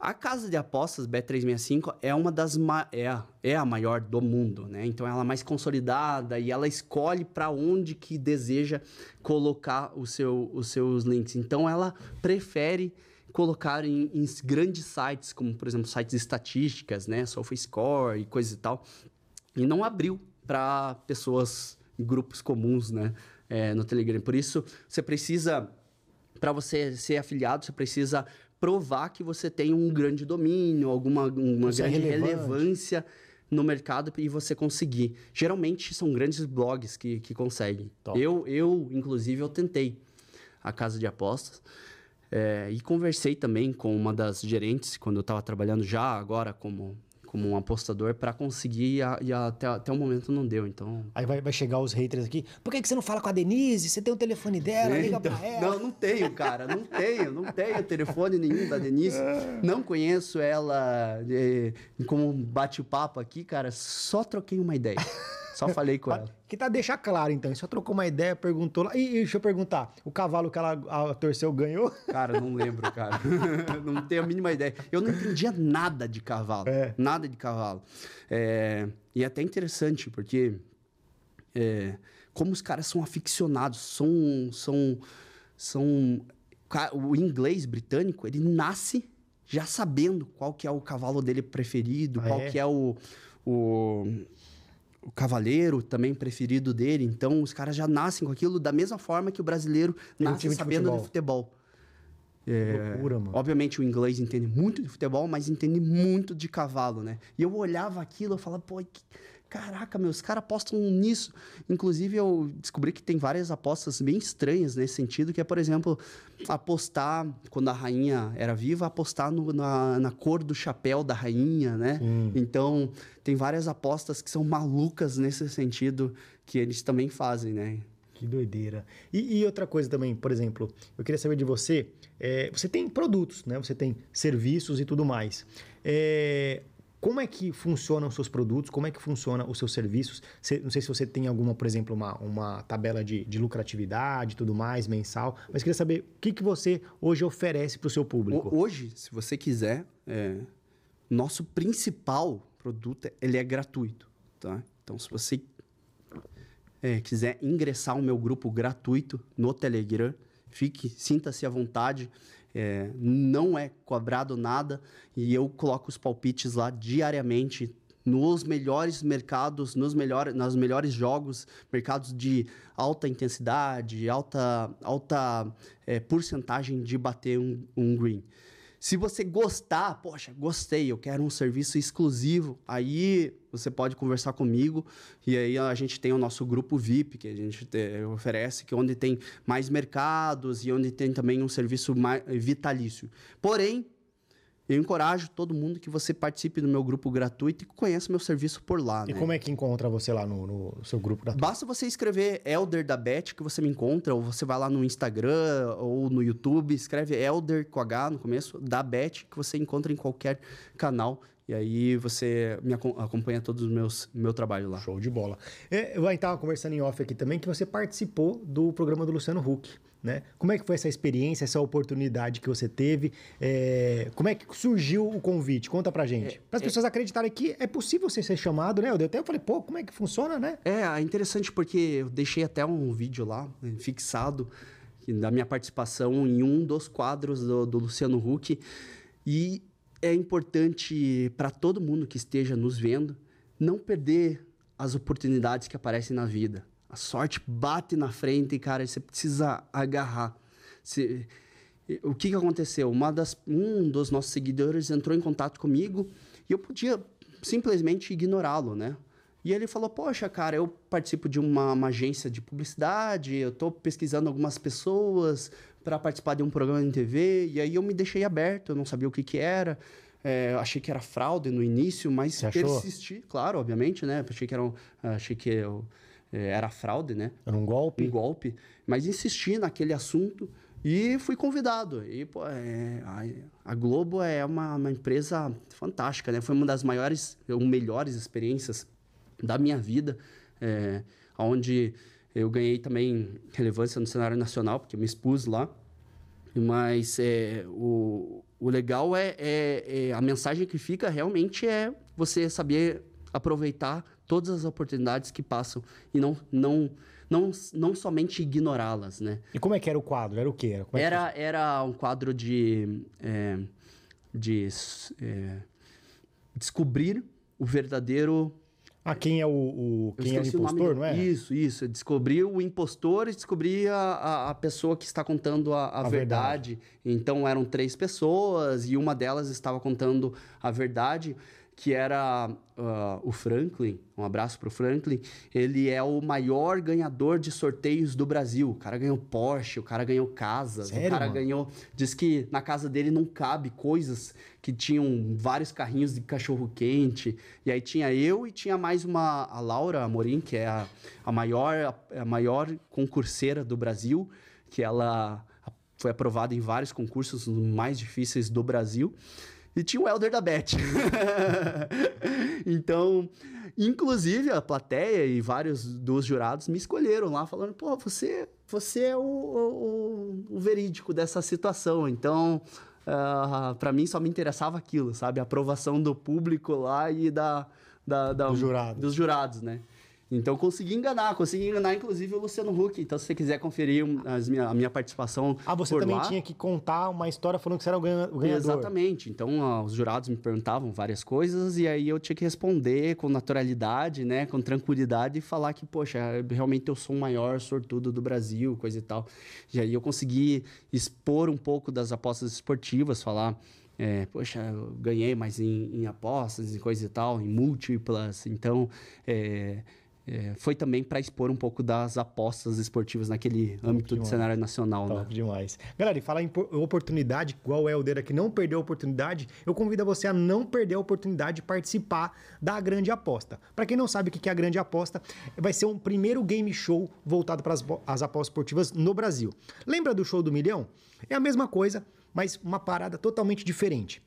A casa de apostas Bet365 é uma das é, a- é a maior do mundo, né? Então ela é mais consolidada e ela escolhe para onde que deseja colocar o seu, os seus links. Então ela prefere colocar em, em grandes sites, como por exemplo sites de estatísticas, né? SofaScore e coisa e tal. E não abriu para pessoas, grupos comuns, né? É, no Telegram. Por isso você precisa para você ser afiliado, você precisa provar que você tem um grande domínio, alguma uma é grande relevante. relevância no mercado e você conseguir. Geralmente são grandes blogs que, que conseguem. Top. Eu, eu, inclusive, eu tentei a casa de apostas é, e conversei também com uma das gerentes quando eu estava trabalhando já agora como como um apostador para conseguir e, a- e até, até o momento não deu. Então Aí vai, vai chegar os haters aqui. Por que, que você não fala com a Denise? Você tem o telefone dela, liga pra ela. Não, não tenho, cara. Não tenho. Não tenho telefone nenhum da Denise. Não conheço ela eh, como bate-papo aqui, cara. Só troquei uma ideia. Só falei com ela. Que tá deixar claro, então. Só trocou uma ideia, perguntou lá. E, e deixa eu perguntar: o cavalo que ela a, torceu ganhou? Cara, não lembro, cara. não tenho a mínima ideia. Eu não entendia nada de cavalo. É. Nada de cavalo. É, e é até interessante, porque. é, como os caras são aficionados, são. são, são o inglês britânico, ele nasce já sabendo qual que é o cavalo dele preferido, Ah, qual é? que é o, o, o cavaleiro também preferido dele. Então, os caras já nascem com aquilo da mesma forma que o brasileiro um nasce de sabendo de futebol. futebol. É, Loucura, mano. Obviamente o inglês entende muito de futebol, mas entende muito de cavalo, né? E eu olhava aquilo, eu falava, pô, que- caraca, meu, os caras apostam nisso. Inclusive, eu descobri que tem várias apostas bem estranhas nesse sentido, que é, por exemplo, apostar, quando a rainha era viva, apostar no- na, na cor do chapéu da rainha, né? Então, tem várias apostas que são malucas nesse sentido, que eles também fazem, né? Que doideira. E, e outra coisa também, por exemplo, eu queria saber de você. é, você tem produtos, né? Você tem serviços e tudo mais. É, como é que funcionam os seus produtos? Como é que funciona os seus serviços? Não sei se você tem alguma, por exemplo, uma, uma tabela de, de lucratividade tudo mais, mensal. Mas queria saber o que, que você hoje oferece para o seu público. Ho- Hoje, se você quiser, é, nosso principal produto ele é gratuito, tá? Então, se você é, quiser ingressar o meu grupo gratuito no Telegram, fique, sinta-se à vontade. É, não é cobrado nada e eu coloco os palpites lá diariamente nos melhores mercados, nos melhores, nos melhores jogos, mercados de alta intensidade, alta, alta é, porcentagem de bater um, um green. Se você gostar, poxa, gostei, eu quero um serviço exclusivo, aí você pode conversar comigo e aí a gente tem o nosso grupo VIP que a gente te- oferece, que é onde tem mais mercados e onde tem também um serviço mais vitalício. Porém, eu encorajo todo mundo que você participe do meu grupo gratuito e conheça meu serviço por lá. E né? como é que encontra você lá no, no seu grupo da Basta você escrever Elder da Bet que você me encontra, ou você vai lá no Instagram ou no YouTube, escreve Elder com H no começo, da Bet, que você encontra em qualquer canal. E aí você me acom- acompanha todos os meus meu trabalho lá. Show de bola. É, eu estava conversando em off aqui também que você participou do programa do Luciano Huck. Né? Como é que foi essa experiência, essa oportunidade que você teve? É, como é que surgiu o convite? Conta pra gente. Para as pessoas acreditarem que é possível você ser chamado, né? Eu até falei, pô, como é que funciona, né? É, é interessante porque eu deixei até um vídeo lá, né, fixado, da minha participação em um dos quadros do, do Luciano Huck. E é importante para todo mundo que esteja nos vendo não perder as oportunidades que aparecem na vida. A sorte bate na frente e, cara, você precisa agarrar. Você- o que, que aconteceu? Uma das, um dos nossos seguidores entrou em contato comigo e eu podia simplesmente ignorá-lo, né? E ele falou: Poxa, cara, eu participo de uma, uma agência de publicidade, eu estou pesquisando algumas pessoas para participar de um programa de TV, e aí eu me deixei aberto, eu não sabia o que, que era. É, achei que era fraude no início, mas Você achou? persisti, claro, obviamente, né? Achei que era, um- achei que eu, é, era fraude, né? Era um golpe. um golpe, mas insisti naquele assunto e fui convidado. E, pô, é, a, a Globo é uma, uma empresa fantástica, né? Foi uma das maiores, ou melhores experiências da minha vida, é, onde eu ganhei também relevância no cenário nacional, porque eu me expus lá. Mas é, o, o legal é, é- é- a mensagem que fica realmente é você saber aproveitar todas as oportunidades que passam e não, não, não, não somente ignorá-las, né? E como é que era o quadro? Era o quê? Era, é que Era, era um quadro de, é, de é, descobrir o verdadeiro Ah, quem é o, o- quem é o impostor, do- não é? Isso, isso. Descobrir o impostor e descobrir a, a, a pessoa que está contando a, a A verdade. Então eram três pessoas e uma delas estava contando a verdade, que era ah, o Franklin. Um abraço para o Franklin. Ele é o maior ganhador de sorteios do Brasil. O cara ganhou Porsche, o cara ganhou casas, Sério, o cara mano? ganhou. Diz que na casa dele não cabe coisas que tinham vários carrinhos de cachorro quente. E aí tinha eu e tinha mais uma a Laura Amorim, que é a, a maior a, maior concurseira do Brasil, que ela foi aprovada em vários concursos mais difíceis do Brasil. E tinha o Elder da Beth. então, inclusive a plateia e vários dos jurados me escolheram lá, falando: pô, você, você é o, o, o verídico dessa situação. Então, uh, ah, para mim só me interessava aquilo, sabe? A aprovação do público lá e da, da, da Do jurado. dos jurados, né? Então consegui enganar, consegui enganar inclusive o Luciano Huck. Então se você quiser conferir as minha, a minha participação Ah, você também lá, tinha que contar uma história falando que você era o ganhador. Exatamente. Então, ó, os jurados me perguntavam várias coisas e aí eu tinha que responder com naturalidade, né, com tranquilidade e falar que, poxa, realmente eu sou o maior sortudo do Brasil, coisa e tal. E aí eu consegui expor um pouco das apostas esportivas, falar, é, poxa, eu ganhei mais em, em apostas e coisa e tal, em múltiplas. Então, é, é, foi também para expor um pouco das apostas esportivas naquele âmbito de cenário nacional, né? Top demais. Galera, e falar em por- oportunidade, igual o Helder aqui não perdeu a oportunidade, eu convido você a não perder a oportunidade de participar da Grande Aposta. Para quem não sabe o que que é a Grande Aposta, vai ser um primeiro game show voltado para as apostas esportivas no Brasil. Lembra do show do milhão? É a mesma coisa, mas uma parada totalmente diferente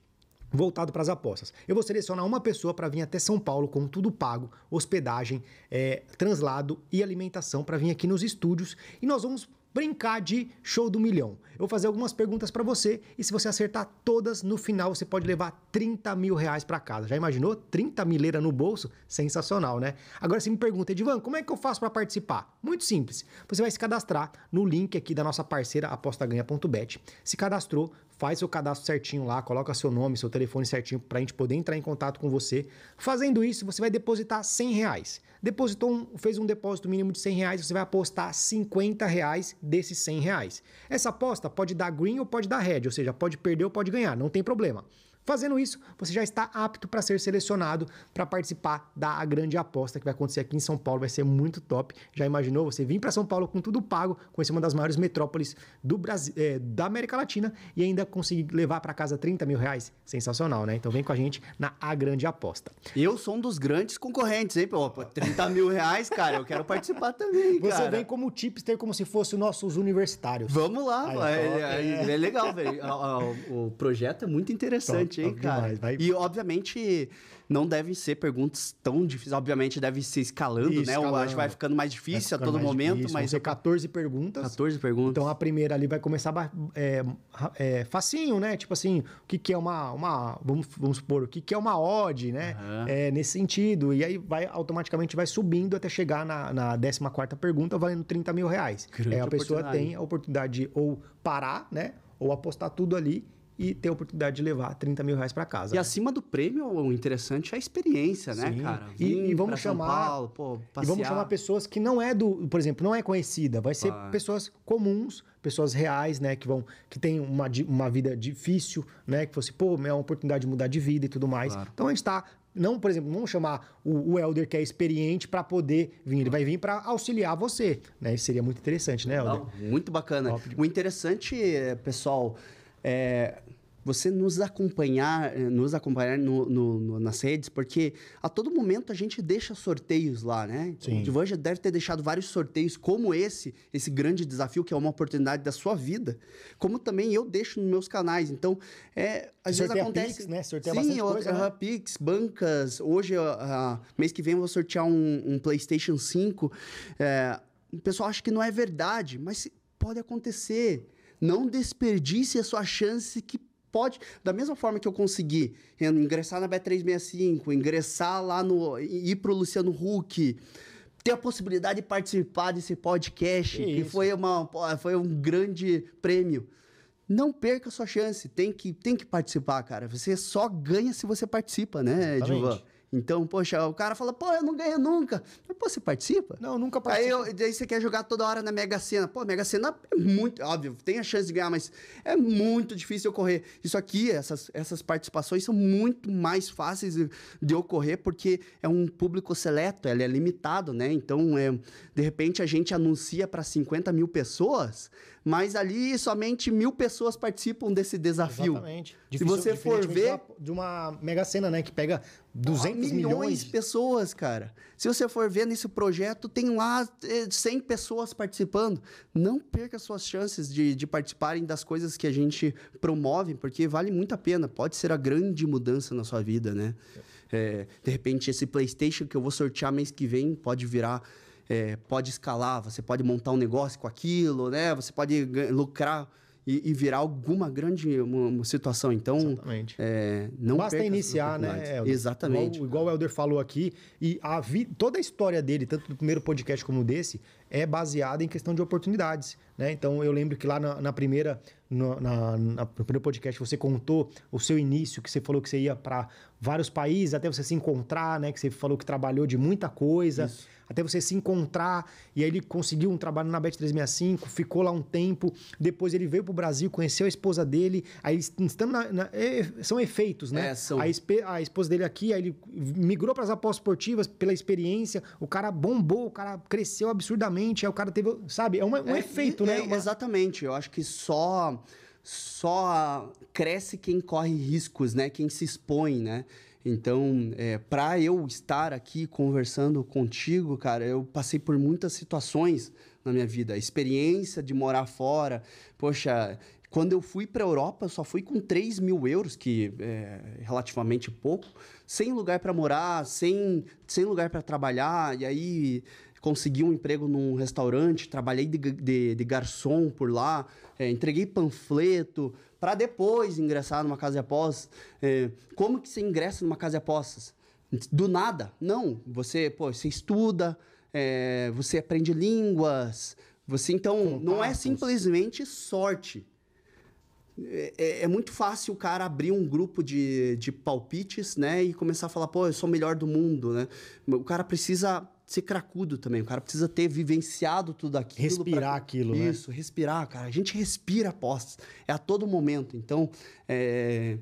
voltado para as apostas. Eu vou selecionar uma pessoa para vir até São Paulo com tudo pago, hospedagem, é, translado e alimentação para vir aqui nos estúdios e nós vamos brincar de show do milhão. Eu vou fazer algumas perguntas para você e se você acertar todas, no final você pode levar 30 mil reais para casa. Já imaginou? 30 mileira no bolso? Sensacional, né? Agora você me pergunta, Edivan, como é que eu faço para participar? Muito simples. Você vai se cadastrar no link aqui da nossa parceira apostaganha.bet. Se cadastrou, faz seu cadastro certinho lá, coloca seu nome, seu telefone certinho para a gente poder entrar em contato com você. Fazendo isso, você vai depositar 100 reais. Depositou um, fez um depósito mínimo de 100 reais, você vai apostar 50 reais desses 100 reais. Essa aposta pode dar green ou pode dar red, ou seja, pode perder ou pode ganhar, não tem problema. Fazendo isso, você já está apto para ser selecionado para participar da grande aposta que vai acontecer aqui em São Paulo. Vai ser muito top. Já imaginou você vir para São Paulo com tudo pago, conhecer uma das maiores metrópoles do Brasil, é, da América Latina e ainda conseguir levar para casa 30 mil reais? Sensacional, né? Então vem com a gente na A Grande Aposta. Eu sou um dos grandes concorrentes, hein? Pô, pô, 30 mil reais, cara, eu quero participar também, Você cara. vem como tipster, como se fosse os nossos universitários. Vamos lá, Aí, é, top, é- é legal, velho. O, o projeto é muito interessante, Top, hein, top cara. demais. E, obviamente, não devem ser perguntas tão difíceis. Obviamente, deve ser escalando, Isso, né? Eu acho escalando. que vai ficando mais difícil a ficando todo mais momento, difícil. Vão mas ser 14 perguntas. 14 perguntas. Então a primeira ali vai começar é, é, facinho, né? Tipo assim, o que, que é uma, uma vamos, vamos supor, o que, que é uma odd, né? Aham. É, nesse sentido. E aí vai automaticamente vai subindo até chegar na, na 14 pergunta, valendo 30 mil reais. Grande É, a pessoa tem a oportunidade de ou parar, né? Ou apostar tudo ali e ter a oportunidade de levar 30 mil reais para casa. E acima do prêmio, o interessante é a experiência, né, Sim. cara? E- e vamos chamar- Paulo, pô, E vamos chamar pessoas que não é do, por exemplo, não é conhecida, vai ser Vai. pessoas comuns, pessoas reais, né, que vão que têm uma, uma vida difícil, né, que fosse, pô, é uma oportunidade de mudar de vida e tudo mais. Claro. Então a gente tá não, por exemplo, vamos chamar o, o Elder que é experiente para poder vir, ele vai vir para auxiliar você, né? Isso seria muito interessante, né, Elder? Legal, muito bacana. O interessante, é, pessoal, é você nos acompanhar, eh, nos acompanhar no- no- no- nas redes, porque a todo momento a gente deixa sorteios lá, né? Sim. O Divan já deve ter deixado vários sorteios como esse, esse grande desafio que é uma oportunidade da sua vida, como também eu deixo nos meus canais. Então, é, às vezes Sorteia acontece... Pix, né? Sorteia Sim, bastante coisa, né? Pix, bancas. Hoje, ah, mês que vem, eu vou sortear um, um PlayStation 5. É, o pessoal acha que não é verdade, mas pode acontecer. Não desperdice a sua chance que pode. Da mesma forma que eu consegui ingressar na Bet365, ingressar lá no. ir pro Luciano Huck. Ter a possibilidade de participar desse podcast, Que que, foi, uma, foi um grande prêmio. Não perca a sua chance, tem que, tem que participar, cara. Você só ganha se você participa, né, Exatamente. Então, poxa, o cara fala, pô, eu não ganho nunca. Mas, pô, você participa? Não, nunca Aí, participei. eu, daí você quer jogar toda hora na Mega Sena. Pô, Mega Sena é muito, óbvio, tem a chance de ganhar, mas é muito difícil ocorrer. Isso aqui, essas, essas participações são muito mais fáceis de, de ocorrer porque é um público seleto, ele é limitado, né? Então, é, de repente, a gente anuncia para 50 mil pessoas, mas ali somente mil pessoas participam desse desafio. Exatamente. Se você for ver. De uma, mega cena, né? Que pega 200 milhões de pessoas, cara. Se você for ver nesse projeto, tem lá 100 eh, pessoas participando. Não perca suas chances de, de participarem das coisas que a gente promove, porque vale muito a pena. Pode ser a grande mudança na sua vida, né? É, de repente, esse PlayStation que eu vou sortear mês que vem pode virar. É, pode escalar, você pode montar um negócio com aquilo, né? Você pode lucrar e, e virar alguma grande uma, uma situação. Então, Exatamente. É, não basta iniciar, né? Exatamente. Igual, igual, o Helder falou aqui, e a vi, toda a história dele, tanto do primeiro podcast como desse, é baseada em questão de oportunidades. Né? Então eu lembro que lá na, na primeira, no, na, na, no primeiro podcast você contou o seu início, que você falou que você ia para vários países até você se encontrar, né? Que você falou que trabalhou de muita coisa. Isso até você se encontrar. E aí ele conseguiu um trabalho na Bet365, ficou lá um tempo. Depois ele veio pro Brasil, conheceu a esposa dele. Aí estando na, na, é, são efeitos, né? É, são... A, a, esposa dele aqui, aí ele migrou para as apostas esportivas pela experiência. O cara bombou, o cara cresceu absurdamente. Aí o cara teve, sabe? É um, um é, efeito, né? Uma... Exatamente. Eu acho que só só cresce quem corre riscos, né? Quem se expõe, né? Então, é, para eu estar aqui conversando contigo, cara, eu passei por muitas situações na minha vida. A experiência de morar fora, poxa, quando eu fui para a Europa, eu só fui com 3 mil euros, que é relativamente pouco, sem lugar para morar, sem, sem lugar para trabalhar, e aí consegui um emprego num restaurante, trabalhei de, de, de garçom por lá, é, entreguei panfleto, para depois ingressar numa casa de apostas. É, como que você ingressa numa casa de apostas? Do nada? Não. Você, pô, você estuda, é, você aprende línguas. Você então Contatos. não é simplesmente sorte. É, é, é, muito fácil o cara abrir um grupo de, de palpites, né? E começar a falar, pô, eu sou o melhor do mundo, né? O cara precisa ser cracudo também. O cara precisa ter vivenciado tudo aquilo. Respirar pra... aquilo, Isso, né? Isso, respirar, cara. A gente respira apostas. É a todo momento. Então, é...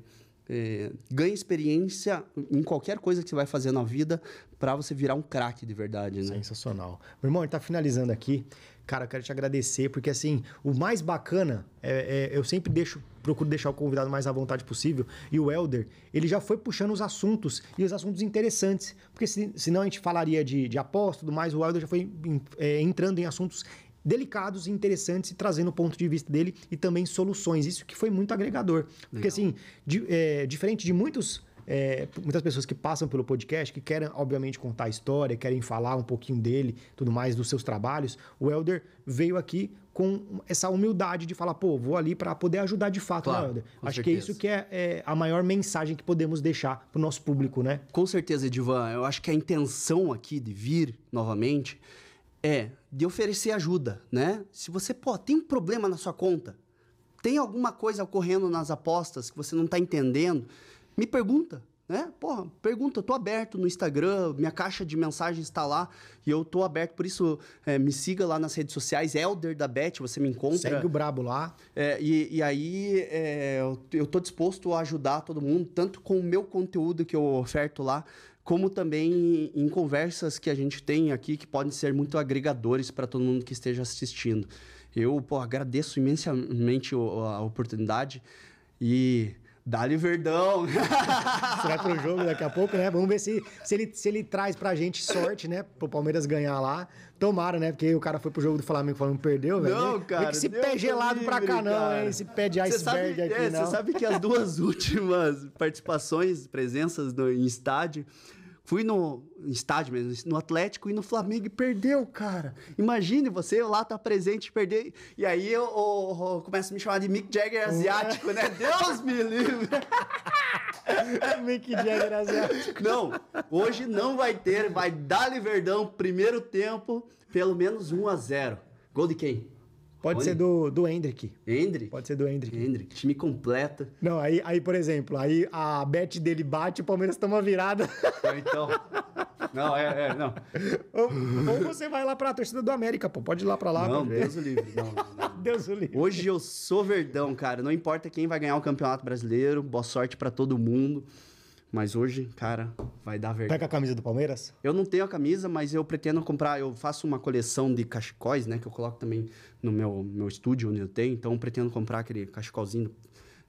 É... ganha experiência em qualquer coisa que você vai fazer na vida para você virar um craque de verdade, né? Sensacional. Meu irmão, ele tá finalizando aqui. Cara, eu quero te agradecer, porque assim, o mais bacana, é, é, eu sempre deixo, procuro deixar o convidado mais à vontade possível. E o Elder, ele já foi puxando os assuntos e os assuntos interessantes. Porque se, senão a gente falaria de, de aposta tudo mais, o Elder já foi é, entrando em assuntos delicados e interessantes e trazendo o ponto de vista dele e também soluções. Isso que foi muito agregador. Porque, assim, de, é, diferente de muitos é, muitas pessoas que passam pelo podcast, que querem, obviamente, contar a história, querem falar um pouquinho dele, tudo mais, dos seus trabalhos. O Elder veio aqui com essa humildade de falar, pô, vou ali para poder ajudar de fato, né, claro, né, Elder? Acho certeza. que é isso que é, é, a maior mensagem que podemos deixar para o nosso público, né? Com certeza, Edivan. Eu acho que a intenção aqui de vir novamente é de oferecer ajuda, né? Se você, pô, tem um problema na sua conta, tem alguma coisa ocorrendo nas apostas que você não está entendendo, me pergunta, né? Porra, pergunta, eu tô aberto no Instagram, minha caixa de mensagens está lá e eu tô aberto, por isso é, me siga lá nas redes sociais, Elder da Bet, você me encontra. Segue o Brabo lá. É, e, e, aí é, eu tô disposto a ajudar todo mundo, tanto com o meu conteúdo que eu oferto lá, como também em conversas que a gente tem aqui que podem ser muito agregadores para todo mundo que esteja assistindo. Eu pô, agradeço imensamente a oportunidade e Dali Verdão. Você vai pro jogo daqui a pouco, né? Vamos ver se, se, ele, se ele traz pra gente sorte, né? Pro Palmeiras ganhar lá. Tomara, né? Porque o cara foi pro jogo do Flamengo falando que perdeu, velho. Não, cara. Vê que esse pé gelado livre, pra cá, não, cara. hein? Esse pé de iceberg aqui, é, não. Você sabe que as duas últimas participações, presenças no, em estádio, Fui no estádio mesmo, no Atlético e no Flamengo e perdeu, cara. Imagine você lá tá presente e perder. E aí eu, eu, eu começo a me chamar de Mick Jagger asiático, né? Deus me livre. Mick Jagger asiático. Não, hoje não vai ter, vai dar Verdão, primeiro tempo, pelo menos 1 a 0. Gol de quem? Pode ser do, do Hendrick. Hendrick? Pode ser do Hendrick. Hendrick, time completa. Não, aí, aí, por exemplo, aí a bet dele bate e o Palmeiras toma virada. Então. Não, é, é, não. Ou, ou, você vai lá pra torcida do América, pô. Pode ir lá pra lá. Não, Deus o livre. Não, não. Deus o livre. Hoje eu sou verdão, cara. Não importa quem vai ganhar o Campeonato Brasileiro. Boa sorte para todo mundo. Mas hoje, cara, vai dar verdade. Pega a camisa do Palmeiras? Eu não tenho a camisa, mas eu pretendo comprar. Eu faço uma coleção de cachecóis, né? Que eu coloco também no meu, meu estúdio onde eu tenho. Então, eu pretendo comprar aquele cachecolzinho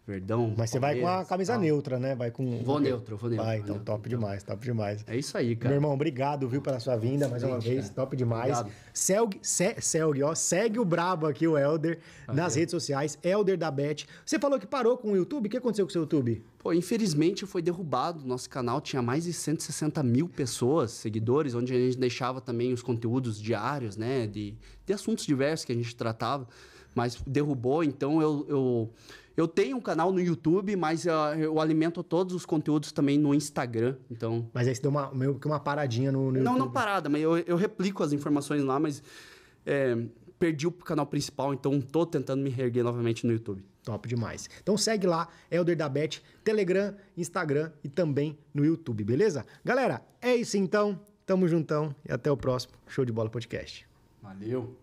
verdão. Mas você vai com a camisa tal. neutra, né? Vai com. Vou neutro, vou neutro. Vai, vou então neutro. top demais, top demais. É isso aí, Meu cara. irmão, obrigado, viu, pela sua vinda mais uma vez. cara. Top demais. Selg, se, Selg, ó. Segue o brabo aqui, o Elder, nas redes sociais. Elder da Bet. Você falou que parou com o YouTube. O que aconteceu com o seu YouTube? Pô, infelizmente foi derrubado. Nosso canal tinha mais de 160 mil pessoas, seguidores, onde a gente deixava também os conteúdos diários, né? De, de assuntos diversos que a gente tratava. Mas derrubou, então eu, eu, eu tenho um canal no YouTube, mas ah, eu alimento todos os conteúdos também no Instagram. Então. Mas aí você deu uma, meio que uma paradinha no, no Não, YouTube. não parada, mas eu, eu replico as informações lá, mas é, perdi o canal principal, então tô tentando me reerguer novamente no YouTube. Top demais. Então segue lá, Elder da Bet, Telegram, Instagram e também no YouTube, beleza? Galera, é isso então. Tamo juntão e até o próximo Show de Bola Podcast. Valeu!